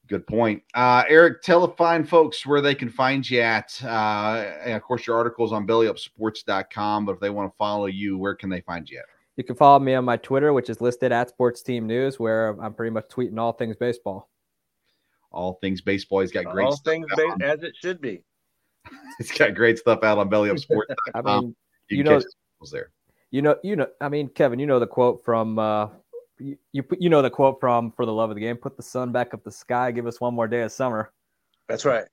Good point. Uh, Eric, tell the fine folks where they can find you at. Uh, and of course, your articles on bellyupsports.com. But if they want to follow you, where can they find you at? You can follow me on my Twitter, which is listed at Sports Team News, where I'm pretty much tweeting all things baseball. All things baseball. He's got great All stuff. things out ba- as it should be. He's got great stuff out on bellyupsports.com. I mean, you you can know- catch there. You know, you know. I mean, Kevin, you know the quote from uh, you, you put- you know the quote from "For the Love of the Game." Put the sun back up the sky. Give us one more day of summer. That's right.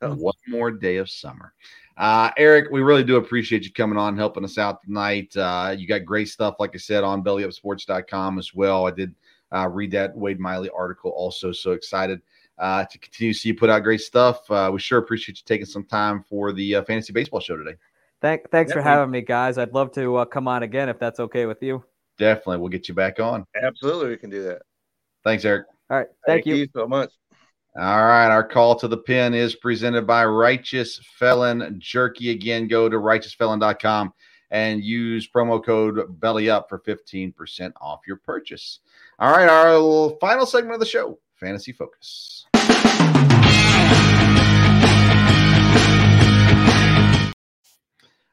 So, One more day of summer. Uh, Eric, we really do appreciate you coming on, helping us out tonight. Uh, you got great stuff, like I said, on bellyupsports.com as well. I did uh, read that Wade Miley article also. So excited uh, to continue to see you put out great stuff. Uh, we sure appreciate you taking some time for the uh, fantasy baseball show today. Thank, thanks for having me, guys. I'd love to uh, come on again if that's okay with you. Definitely. We'll get you back on. absolutely, we can do that. Thanks, Eric. All right, thank, you. so much. All right, our call to the pin is presented by Righteous Felon Jerky. Again, go to righteousfelon.com and use promo code belly up for 15% off your purchase. All right, our final segment of the show, Fantasy Focus.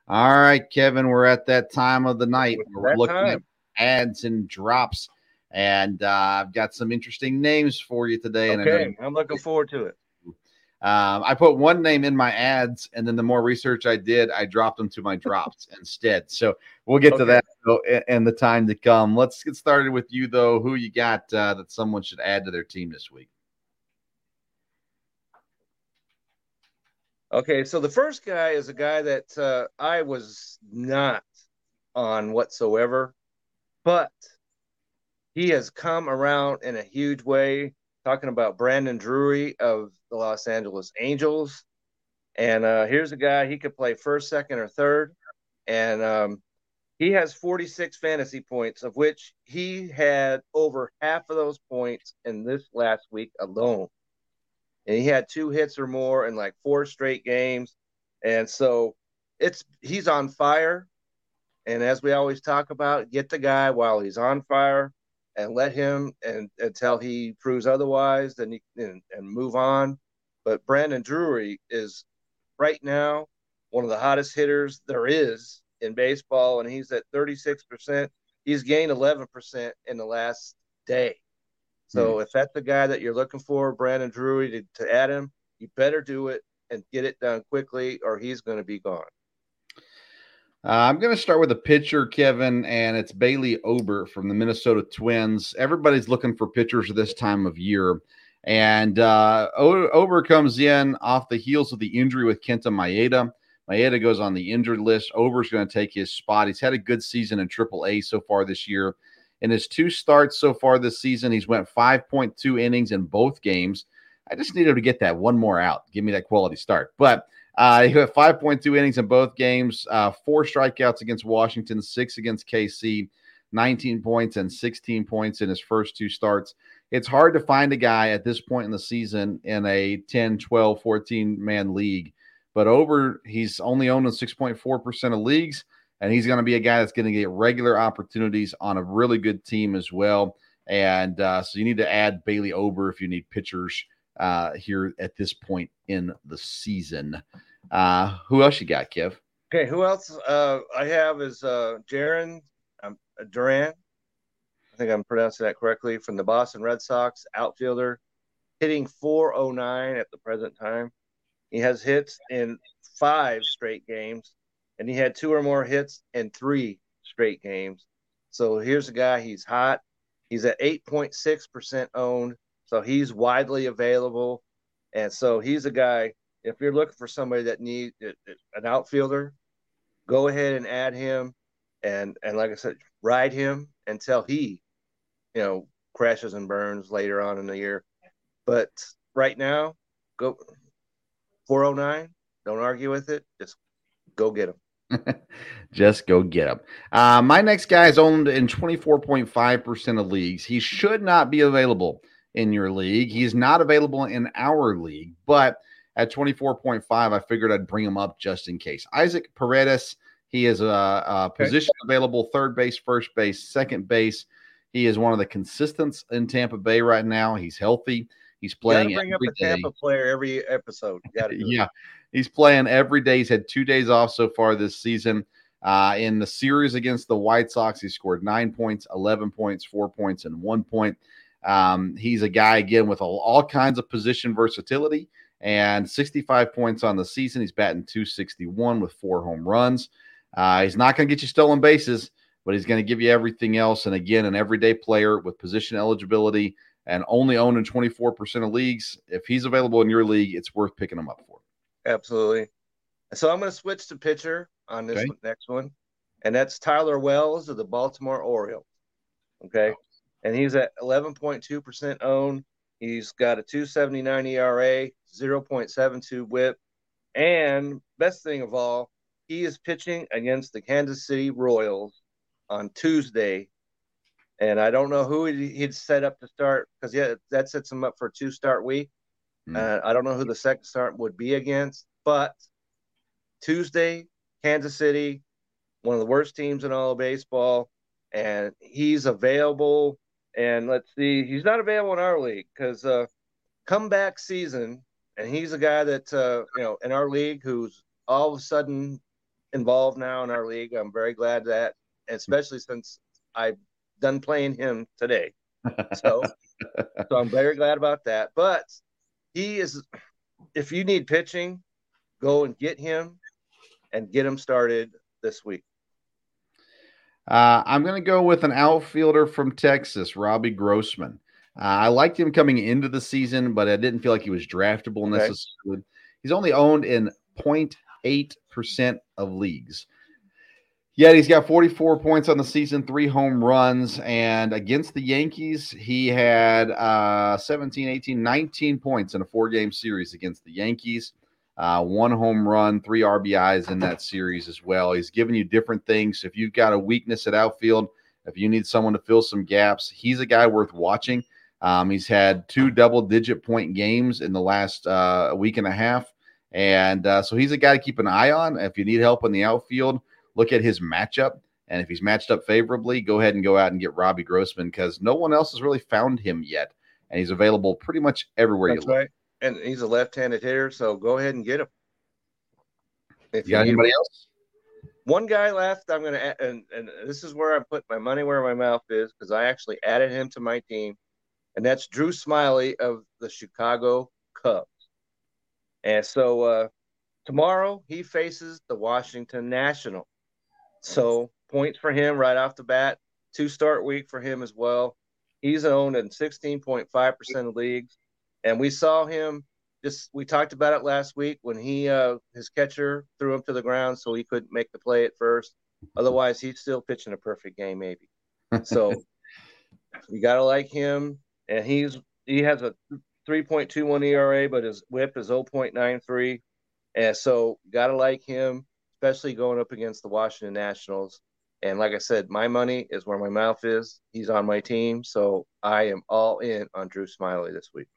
All right, Kevin, we're at that time of the night we're looking time. at adds and drops. And uh, I've got some interesting names for you today. And I know Okay, I'm looking forward to it. um, I put one name in my adds, and then the more research I did, I dropped them to my drops instead. So we'll get to that though, in, in the time to come. Let's get started with you, though. Who you got uh, that someone should add to their team this week? Okay, so the first guy is a guy that uh, I was not on whatsoever, but he has come around in a huge way. Talking about Brandon Drury of the Los Angeles Angels, and uh, here's a guy he could play first, second, or third, and um, he has 46 fantasy points, of which he had over half of those points in this last week alone and he had two hits or more in like four straight games. And so it's he's on fire. And as we always talk about, get the guy while he's on fire and let him and until he proves otherwise, then he and, and move on. But Brandon Drury is right now one of the hottest hitters there is in baseball, and he's at 36%. He's gained 11% in the last day. So hmm. if that's the guy that you're looking for, Brandon Drury, to, to add him, you better do it and get it done quickly, or he's going to be gone. Uh, I'm going to start with a pitcher, Kevin, and it's Bailey Ober from the Minnesota Twins. Everybody's looking for pitchers this time of year. And uh, Ober comes in off the heels of the injury with Kenta Maeda. Maeda goes on the injured list. Ober's going to take his spot. He's had a good season in AAA so far this year. In his two starts so far this season, he's went 5.2 innings in both games. I just need him to get that one more out. Give me that quality start. But uh, he had 5.2 innings in both games, uh, four strikeouts against Washington, six against KC, 19 points and 16 points in his first two starts. It's hard to find a guy at this point in the season in a 10, 12, 14 man league. But Ober, he's only owned in 6.4% of leagues, and he's going to be a guy that's going to get regular opportunities on a really good team as well. And uh, so you need to add Bailey Ober if you need pitchers uh, here at this point in the season. Uh, who else you got, Kev? Okay, who else uh, I have is uh, Jarren um, Duran. I think I'm pronouncing that correctly. From the Boston Red Sox, outfielder, hitting 409 at the present time. He has hits in five straight games, and he had two or more hits in three straight games. So here's a guy. He's hot. He's at 8.6% owned. So he's widely available. And so he's a guy, if you're looking for somebody that needs an outfielder, go ahead and add him. And, and like I said, ride him until he, you know, crashes and burns later on in the year. But right now, go 409. Don't argue with it. Just go get him. Just go get him. Uh, my next guy is owned in 24.5% of leagues. He should not be available in your league. He's not available in our league, but at 24.5, I figured I'd bring him up just in case. Isaac Paredes, he is a, a position okay. available third base, first base, second base. He is one of the consistents in Tampa Bay right now. He's healthy. He's playing. bring up a Tampa player every episode. yeah, it. he's playing every day. He's had two days off so far this season. Uh, in the series against the White Sox, he scored nine points, 11 points, four points, and one point. Um, he's a guy, again, with all, all, kinds of position versatility and 65 points on the season. He's batting 261 with four home runs. Uh, he's not going to get you stolen bases, but he's going to give you everything else. And again, an everyday player with position eligibility and only owned in 24% of leagues. If he's available in your league, it's worth picking him up for. Absolutely. So I'm going to switch to pitcher on this okay. next one, and that's Tyler Wells of the Baltimore Orioles. Okay and he's at 11.2% owned. He's got a 279 ERA, 0.72 whip. And best thing of all, he is pitching against the Kansas City Royals on Tuesday. And I don't know who he'd set up to start because, yeah, that sets him up for a two start week. Mm. Uh, I don't know who the second start would be against, but Tuesday, Kansas City, one of the worst teams in all of baseball. And he's available and let's see, he's not available in our league because uh, comeback season, and he's a guy that uh, you know in our league who's all of a sudden involved now in our league. I'm very glad that, especially since I've done playing him today. So, so I'm very glad about that. But he is, if you need pitching, go and get him and get him started this week. Uh, I'm going to go with an outfielder from Texas, Robbie Grossman. Uh, I liked him coming into the season, but I didn't feel like he was draftable okay. necessarily. He's only owned in 0.8% of leagues. Yet he's got 44 points on the season, three home runs. And against the Yankees, he had uh, 17, 18, 19 points in a four game series against the Yankees uh, one home run, three RBIs in that series as well. He's giving you different things. If you've got a weakness at outfield, if you need someone to fill some gaps, he's a guy worth watching. Um, he's had two double digit point games in the last uh, week and a half. And uh, so he's a guy to keep an eye on. If you need help in the outfield, look at his matchup. And if he's matched up favorably, go ahead and go out and get Robbie Grossman because no one else has really found him yet. And he's available pretty much everywhere That's you look. And he's a left-handed hitter, so go ahead and get him. If you got anybody else? One guy left. I'm gonna and and this is where I put my money where my mouth is because I actually added him to my team, and that's Drew Smyly of the Chicago Cubs. And so uh, tomorrow he faces the Washington National. So points for him right off the bat. Two start week for him as well. He's owned in 16.5% of leagues. And we saw him just we talked about it last week when he uh his catcher threw him to the ground so he couldn't make the play at first. Otherwise, he's still pitching a perfect game, maybe. So you gotta like him. And he's he has a 3.21 ERA, but his whip is 0.93. And so gotta like him, especially going up against the Washington Nationals. And like I said, my money is where my mouth is. He's on my team, so I am all in on Drew Smyly this week.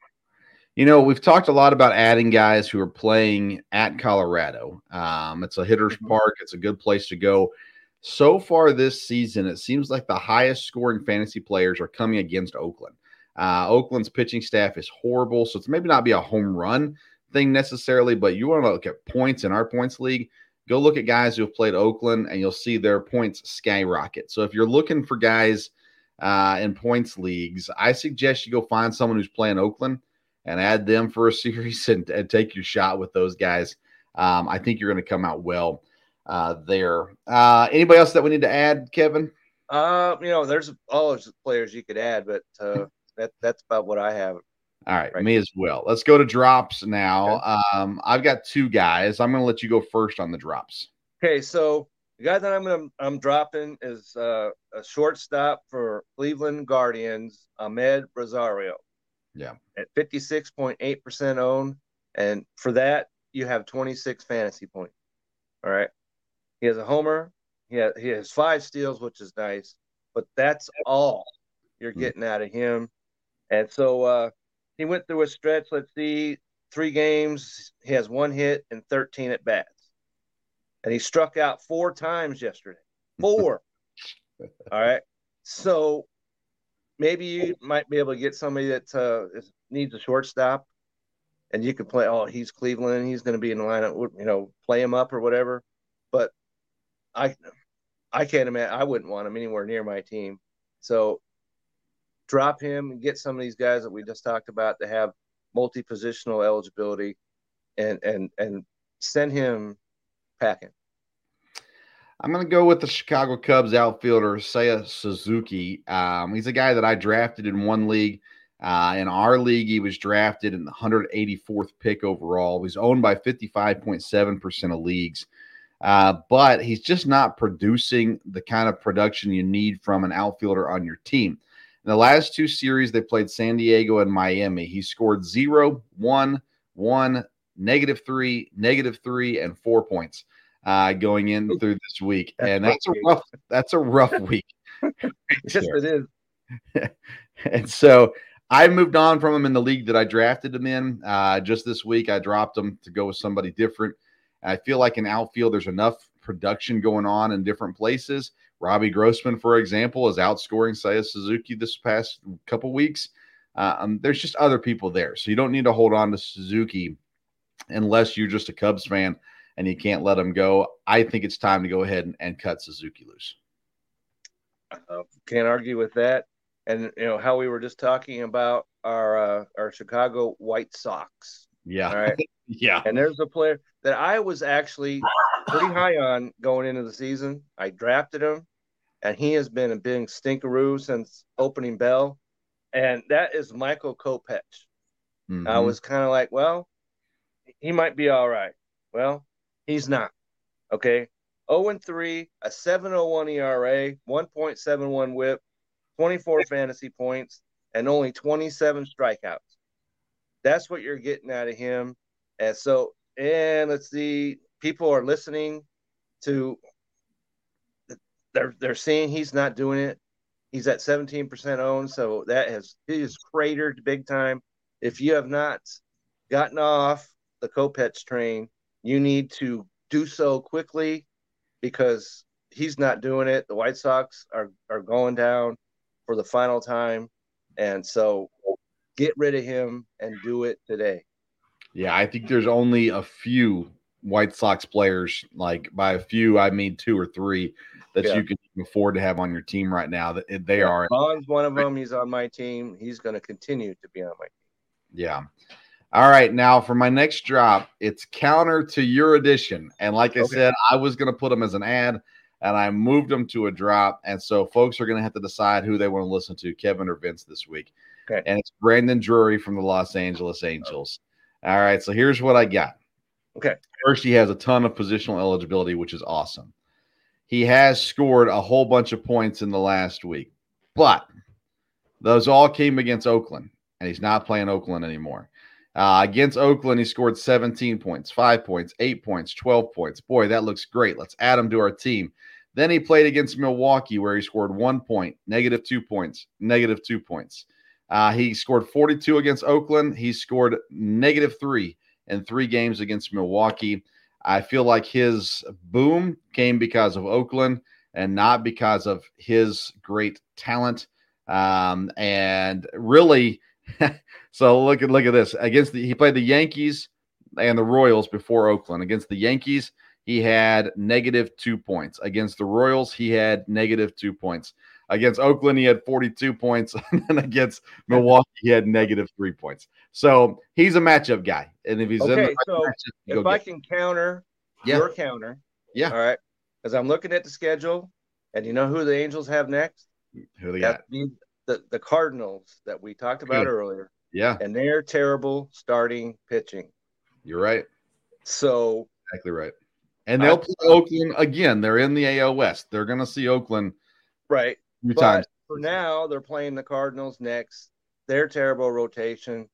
You know, we've talked a lot about adding guys who are playing at Colorado. Um, it's a hitter's mm-hmm. park, it's a good place to go. So far this season, it seems like the highest scoring fantasy players are coming against Oakland. Uh, Oakland's pitching staff is horrible, so it's maybe not be a home run thing necessarily, but you want to look at points in our points league. go look at guys who have played Oakland and you'll see their points skyrocket. So if you're looking for guys uh, in points leagues, I suggest you go find someone who's playing Oakland and add them for a series and, and take your shot with those guys. Um, I think you're going to come out well uh, there. Uh, anybody else that we need to add, Kevin? Uh, you know, there's all those players you could add, but uh, that that's about what I have. All right, right, me as well. Let's go to drops now. Okay. Um, I've got two guys. I'm going to let you go first on the drops. Okay, so the guy that I'm gonna I'm dropping is uh, a shortstop for Cleveland Guardians, Amed Rosario. Yeah, at 56.8 percent owned, and for that you have 26 fantasy points. All right, he has a homer. He has, he has five steals, which is nice, but that's all you're hmm. getting out of him. And so uh, he went through a stretch. Let's see, three games. He has one hit and 13 at bats, and he struck out four times yesterday. Four. all right. So maybe you might be able to get somebody that uh, is, needs a shortstop, and you could play. Oh, he's Cleveland. He's going to be in the lineup. You know, play him up or whatever. But I, I can't imagine. I wouldn't want him anywhere near my team. So drop him and get some of these guys that we just talked about to have multi-positional eligibility, and and and send him packing. I'm going to go with the Chicago Cubs outfielder, Seiya Suzuki. Um, he's a guy that I drafted in one league. Uh, in our league, he was drafted in the 184th pick overall. He's owned by 55.7% of leagues. Uh, but he's just not producing the kind of production you need from an outfielder on your team. In the last two series, they played San Diego and Miami. He scored zero, one, one, negative three, negative three, and four points uh, going in through this week, and that's a rough. That's a rough week. yes, it is. and so I moved on from him in the league that I drafted him in. Uh, just this week, I dropped him to go with somebody different. I feel like in outfield, there's enough production going on in different places. Robbie Grossman, for example, is outscoring Seiya Suzuki this past couple weeks. Uh, um, there's just other people there, so you don't need to hold on to Suzuki unless you're just a Cubs fan and you can't let him go. I think it's time to go ahead and, and cut Suzuki loose. Uh, can't argue with that. And you know how we were just talking about our uh, our Chicago White Sox. Yeah. All right. yeah. And there's a player that I was actually pretty high on going into the season. I drafted him, and he has been a big stinkeroo since opening bell, and that is Michael Kopech. Mm-hmm. I was kind of like, well, he might be all right. Well, he's not. Okay. 0 and 3, a 701 ERA, 1.71 whip, 24 fantasy points, and only 27 strikeouts. That's what you're getting out of him. And so, and let's see, people are listening to they're they're seeing he's not doing it. He's at 17% owned, so that has he is cratered big time. If you have not gotten off the Kopech train, you need to do so quickly because he's not doing it. The White Sox are are going down for the final time, and so get rid of him and do it today. Yeah, I think there's only a few White Sox players, like by a few, I mean two or three, that yeah. you can afford to have on your team right now. That they are. Vaughn's one of them. He's on my team. He's going to continue to be on my team. Yeah. All right, now for my next drop, it's counter to your addition, and like I okay. said, I was going to put them as an add, and I moved them to a drop, and so folks are going to have to decide who they want to listen to, Kevin or Vince, this week. Okay. And it's Brandon Drury from the Los Angeles Angels. All right, so here's what I got. Okay. First, he has a ton of positional eligibility, which is awesome. He has scored a whole bunch of points in the last week, but those all came against Oakland, and he's not playing Oakland anymore. Uh, against Oakland, he scored 17 points, five points, eight points, 12 points. Boy, that looks great. Let's add him to our team. Then he played against Milwaukee, where he scored one point, negative two points, negative two points. Uh, he scored 42 against Oakland. He scored negative three in three games against Milwaukee. I feel like his boom came because of Oakland and not because of his great talent. Um, and really, so look at look at this against the he played the Yankees and the Royals before Oakland. Against the Yankees, he had negative two points. Against the Royals, he had negative two points. Against Oakland, he had 42 points. and against Milwaukee, he had negative three points. So he's a matchup guy. And if he's Okay, in the right so matchup, if I can counter Yeah. your counter, Yeah. all right, because I'm looking at the schedule, and you know who the Angels have next? who they That got? The the Cardinals that we talked about Good. earlier, Yeah, and they're terrible starting pitching. you're right. So Exactly right. And they'll play Oakland again. They're in the AL West. They're going to see Oakland right, few but times. for now they're playing the Cardinals next. They're terrible rotation,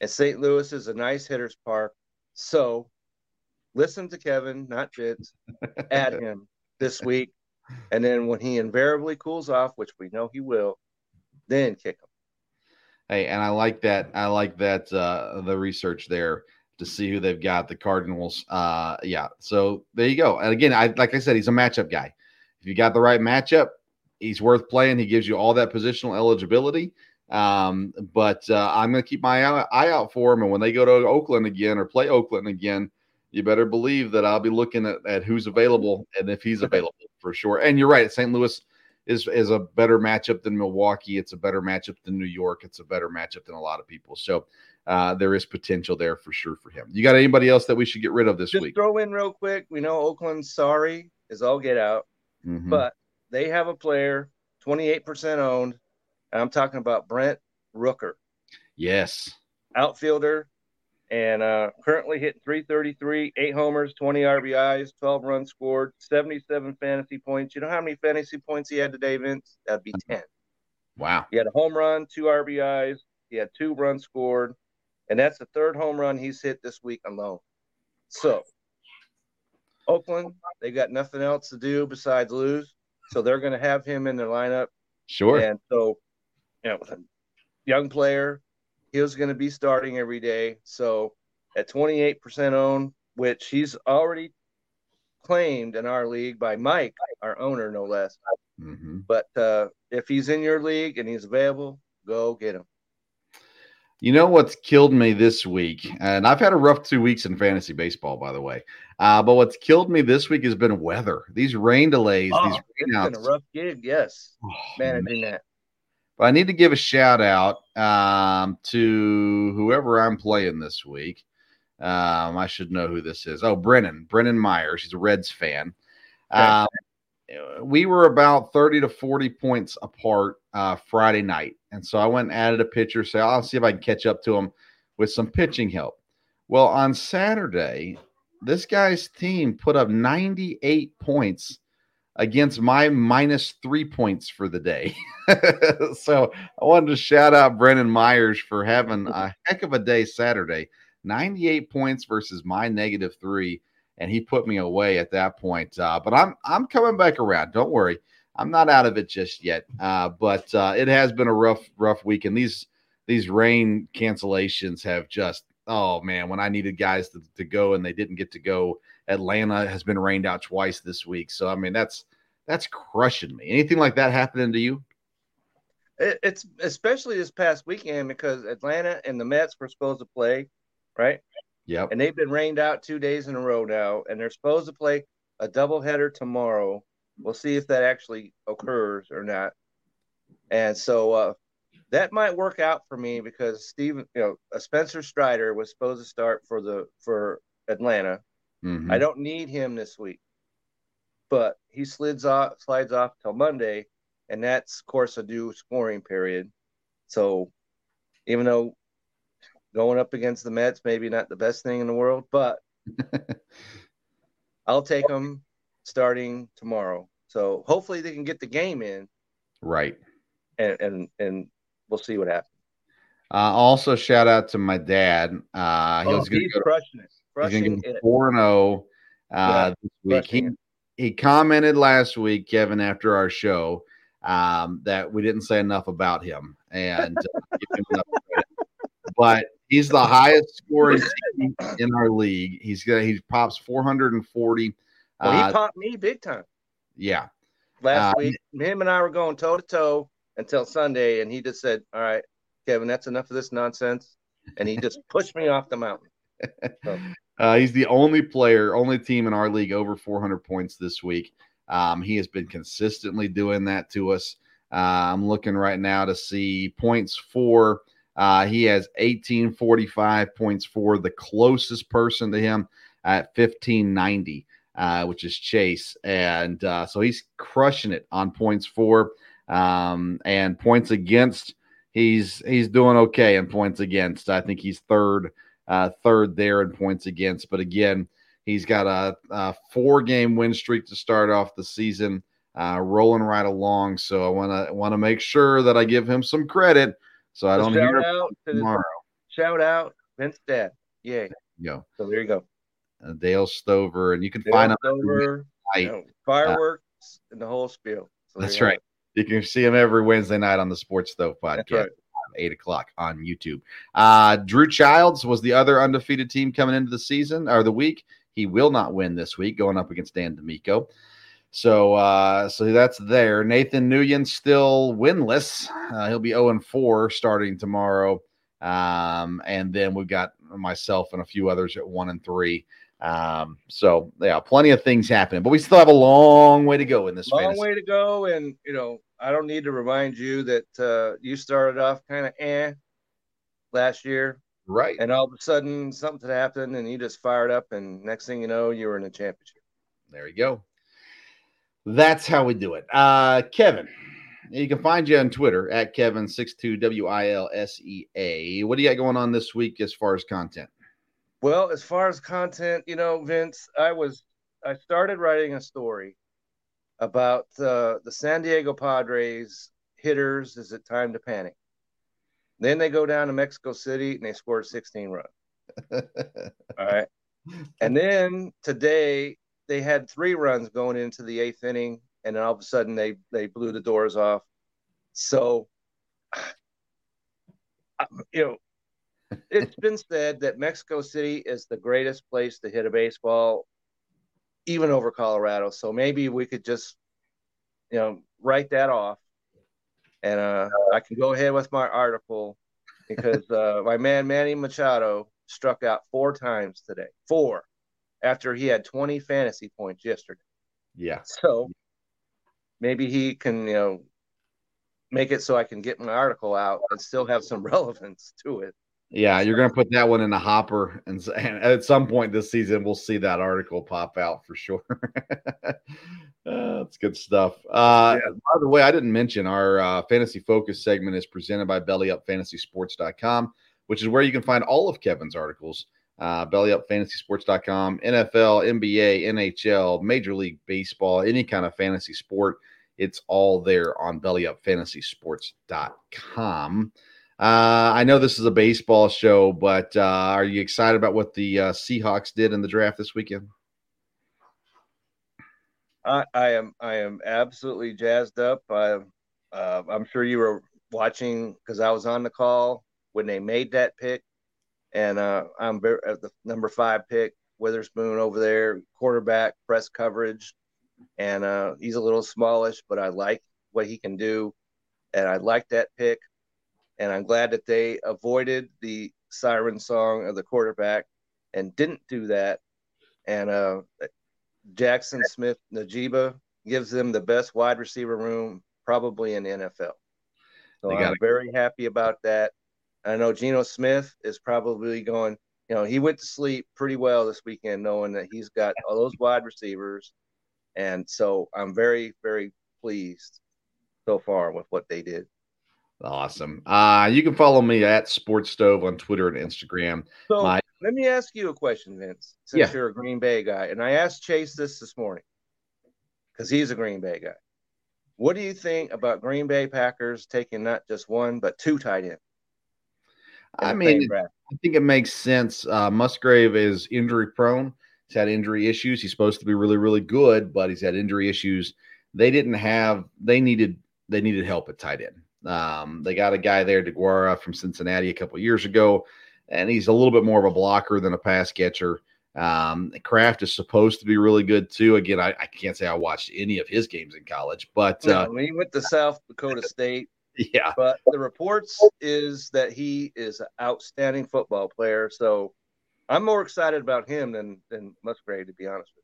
and St. Louis is a nice hitters park. So listen to Kevin, not Vince. at him this week, and then when he invariably cools off, which we know he will, then kick them. Hey, and I like that. I like that uh the research there to see who they've got. The Cardinals. Uh yeah. So there you go. And again, I like I said, he's a matchup guy. If you got the right matchup, he's worth playing. He gives you all that positional eligibility. Um, but uh, I'm gonna keep my eye eye out for him. And when they go to Oakland again or play Oakland again, you better believe that I'll be looking at, at who's available and if he's available for sure. And you're right, St. Louis is is a better matchup than Milwaukee. It's a better matchup than New York. It's a better matchup than a lot of people. So uh, there is potential there for sure for him. You got anybody else that we should get rid of this Just week? throw in real quick. We know Oakland's sorry is all get out, Mhm. but they have a player 28% owned, and I'm talking about Brent Rooker, yes, outfielder, and uh, currently hitting 333, eight homers, 20 RBIs, 12 runs scored, 77 fantasy points. You know how many fantasy points he had today, Vince? That'd be 10. wow, He had a home run, two RBIs, he had two runs scored, and that's the third home run he's hit this week alone. So, Oakland, they got nothing else to do besides lose, so they're going to have him in their lineup. sure, And so, you know, young player, he was going to be starting every day. So, at 28% owned, which he's already claimed in our league by Mike, our owner, no less. hmm But uh, if he's in your league and he's available, go get him. You know what's killed me this week, and I've had a rough two weeks in fantasy baseball, by the way. Uh, but what's killed me this week has been weather. These rain delays, Oh, these it's rainouts. been a rough gig, yes, Oh, managing that. But I need to give a shout out um, to whoever I'm playing this week. Um, I should know who this is. Oh, Brennan, Brennan Myers. He's a Reds fan. Um, we were about 30 to 40 points apart uh, Friday night. And so I went and added a pitcher. So I'll see if I can catch up to him with some pitching help. Well, on Saturday, this guy's team put up 98 points against my minus three points for the day. so I wanted to shout out Brennan Myers for having a heck of a day Saturday. 98 points versus my negative three, and he put me away at that point. Uh, but I'm I'm coming back around. Don't worry, I'm not out of it just yet. Uh, but uh, it has been a rough rough week, and these these rain cancellations have just oh man, when I needed guys to, to go and they didn't get to go. Atlanta has been rained out twice this week, so I mean that's that's crushing me. Anything like that happening to you? It, it's especially this past weekend because Atlanta and the Mets were supposed to play, right? Yep. And they've been rained out two days in a row now, and they're supposed to play a doubleheader tomorrow. We'll see if that actually occurs or not. And so uh, that might work out for me because Steven, you know, Spencer Strider was supposed to start for the for Atlanta. Mhm. I don't need him this week, but he slides off slides off till Monday, and that's of course a due scoring period. So even though going up against the Mets maybe not the best thing in the world, but I'll take them starting tomorrow. So hopefully they can get the game in, right. and and and we'll see what happens. Uh, also, shout out to my dad. Uh, he Oh, was going he's go crushing it, He's crushing going to it. Go four and zero Yeah, uh, this week. He he commented last week, Kevin, after our show, um, that we didn't say enough about him and uh, him. But he's the highest scoring team in our league. He's got he pops four hundred and forty. Well, he Uh, popped me big time. yeah, last Uh, week. Him and I were going toe to toe until Sunday, and he just said, "All right, Kevin, that's enough of this nonsense," and he just pushed me off the mountain. So, Uh, he's the only player, only team in our league over 400 points this week. Um, he has been consistently doing that to us. Uh, I'm looking right now to see points for. Uh, he has 1845 points for the closest person to him at 1590, uh, which is Chase. And uh, so he's crushing it on points for um, and points against. He's he's doing okay in points against. I think he's third uh, third there in points against. But again, he's got a, a four game win streak to start off the season, uh, rolling right along. So I want to want to make sure that I give him some credit, so I don't shout hear out to tomorrow. shout out Vince Dad. Yay. Yo, So there you go. uh, Dale Stover, and you can Dale find him Stover, you know, fireworks and the whole spiel. So That's right. You can see him every Wednesday night on the Sports Stove podcast. Right. Eight o'clock on YouTube. Uh, Drew Childs was the other undefeated team coming into the season or the week. He will not win this week, going up against Dan D'Amico. So, uh, so that's there. Nathan Nguyen still winless. Uh, he'll be zero and four starting tomorrow. Um, and then we've got myself and a few others at one and three. Um, so yeah, plenty of things happening, but we still have a long way to go in this. Long fantasy. way to go. And, you know, I don't need to remind you that uh, you started off kind of eh last year. right? And all of a sudden something happened and you just fired up. And next thing you know, you were in the championship. There you go. That's how we do it. Uh, Kevin, you can find you on Twitter at Kevin62WILSEA. What do you got going on this week as far as content? Well, as far as content, you know, Vince, I was I started writing a story about uh, the San Diego Padres hitters. Is it time to panic? Then they go down to Mexico City and they scored 16 runs. All right, and then today they had three runs going into the eighth inning, and then all of a sudden they they blew the doors off. So, you know, it's been said that Mexico City is the greatest place to hit a baseball, even over Colorado. So maybe we could just, you know, write that off, and uh, I can go ahead with my article because uh, my man Manny Machado struck out four times today, four, after he had 20 fantasy points yesterday. yeah. So maybe he can, you know, make it so I can get my article out and still have some relevance to it. Yeah, you're going to put that one in the hopper, and, and at some point this season, we'll see that article pop out for sure. uh, that's good stuff. Uh, By the way, I didn't mention our uh, fantasy focus segment is presented by BellyUpFantasySports.com, which is where you can find all of Kevin's articles. Uh, BellyUpFantasySports.com, NFL, NBA, NHL, Major League Baseball, any kind of fantasy sport. It's all there on BellyUpFantasySports.com. Uh, I know this is a baseball show, but uh, are you excited about what the uh, Seahawks did in the draft this weekend? I, I am I am absolutely jazzed up. I, uh, I'm sure you were watching because I was on the call when they made that pick, and uh, I'm very, at the number five pick, Witherspoon over there, quarterback, press coverage, and uh, he's a little smallish, but I like what he can do, and I like that pick, and I'm glad that they avoided the siren song of the quarterback and didn't do that, and uh, Jackson Smith Najiba gives them the best wide receiver room probably in the NFL. So They I'm very happy about that. I know Geno Smith is probably going, you know, he went to sleep pretty well this weekend knowing that he's got all those wide receivers. And so I'm very, very pleased so far with what they did. Awesome. Uh, you can follow me at Sports Stove on Twitter and Instagram. So My- let me ask you a question, Vince, since Yeah. you're a Green Bay guy. And I asked Chase this this morning because he's a Green Bay guy. What do you think about Green Bay Packers taking not just one, but two tight ends? I mean. I think it makes sense. Uh, Musgrave is injury prone. He's had injury issues. He's supposed to be really, really good, but he's had injury issues. They didn't have. They needed. They needed help at tight end. Um, they got a guy there, DeGuara from Cincinnati, a couple years ago, and he's a little bit more of a blocker than a pass catcher. Um, Kraft is supposed to be really good too. Again, I, I can't say I watched any of his games in college, but uh, No, he went to South Dakota State, yeah, but the reports is that he is an outstanding football player. So I'm more excited about him than than Musgrave, to be honest with you.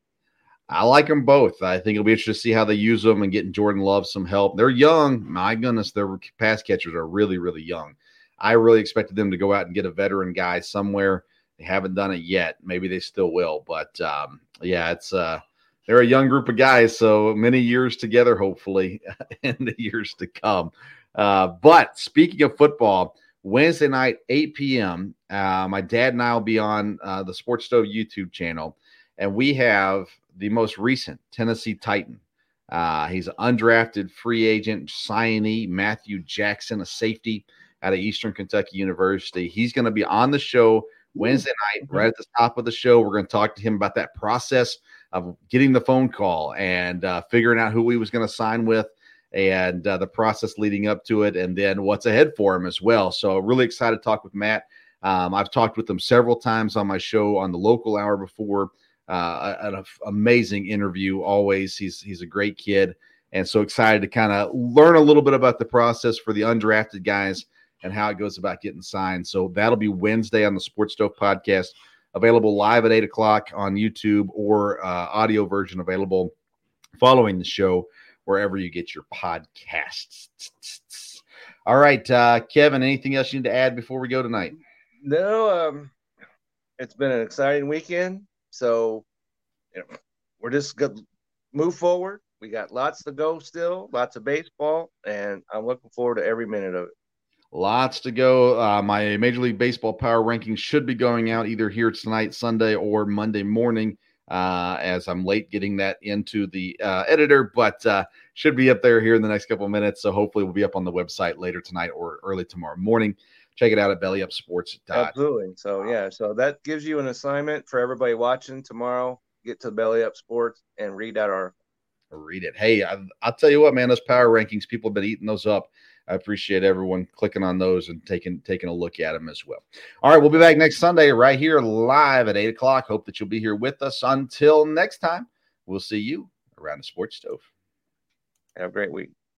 I like them both. I think it'll be interesting to see how they use them and getting Jordan Love some help. They're young. My goodness, their pass catchers are really, really young. I really expected them to go out and get a veteran guy somewhere. They haven't done it yet. Maybe they still will. But um, yeah, it's uh, they're a young group of guys, so many years together, hopefully, in the years to come. Uh, but speaking of football, Wednesday night, 8 p.m., uh, my dad and I will be on uh, the Sports Stove YouTube channel, and we have the most recent Tennessee Titan. Uh, he's an undrafted free agent signee, Matthew Jackson, a safety out of Eastern Kentucky University. He's going to be on the show Wednesday night, right at the top of the show. We're going to talk to him about that process of getting the phone call and uh, figuring out who he was going to sign with and uh, the process leading up to it, and then what's ahead for him as well. So, really excited to talk with Matt. Um, I've talked with him several times on my show on the local hour before. Uh, an amazing interview. Always, he's he's a great kid, and so excited to kind of learn a little bit about the process for the undrafted guys and how it goes about getting signed. So that'll be Wednesday on the Sports Stove podcast, available live at eight o'clock on YouTube or uh, audio version available following the show wherever you get your podcasts. All right, uh, Kevin, anything else you need to add before we go tonight? No, um, it's been an exciting weekend. So, you know, we're just going to move forward. We got lots to go still, lots of baseball, and I'm looking forward to every minute of it. Lots to go. Uh, my Major League Baseball power rankings should be going out either here tonight, Sunday, or Monday morning. Uh, as I'm late getting that into the uh, editor, but uh, should be up there here in the next couple of minutes. So hopefully we'll be up on the website later tonight or early tomorrow morning. Check it out at bellyupsports.com. Absolutely. So yeah, so that gives you an assignment for everybody watching tomorrow. Get to Belly Up Sports and read that article. Read it. Hey, I, I'll tell you what, man. Those power rankings, people have been eating those up. I appreciate everyone clicking on those and taking taking a look at them as well. All right, we'll be back next Sunday right here live at eight o'clock. Hope that you'll be here with us. Until next time, we'll see you around the sports stove. Have a great week.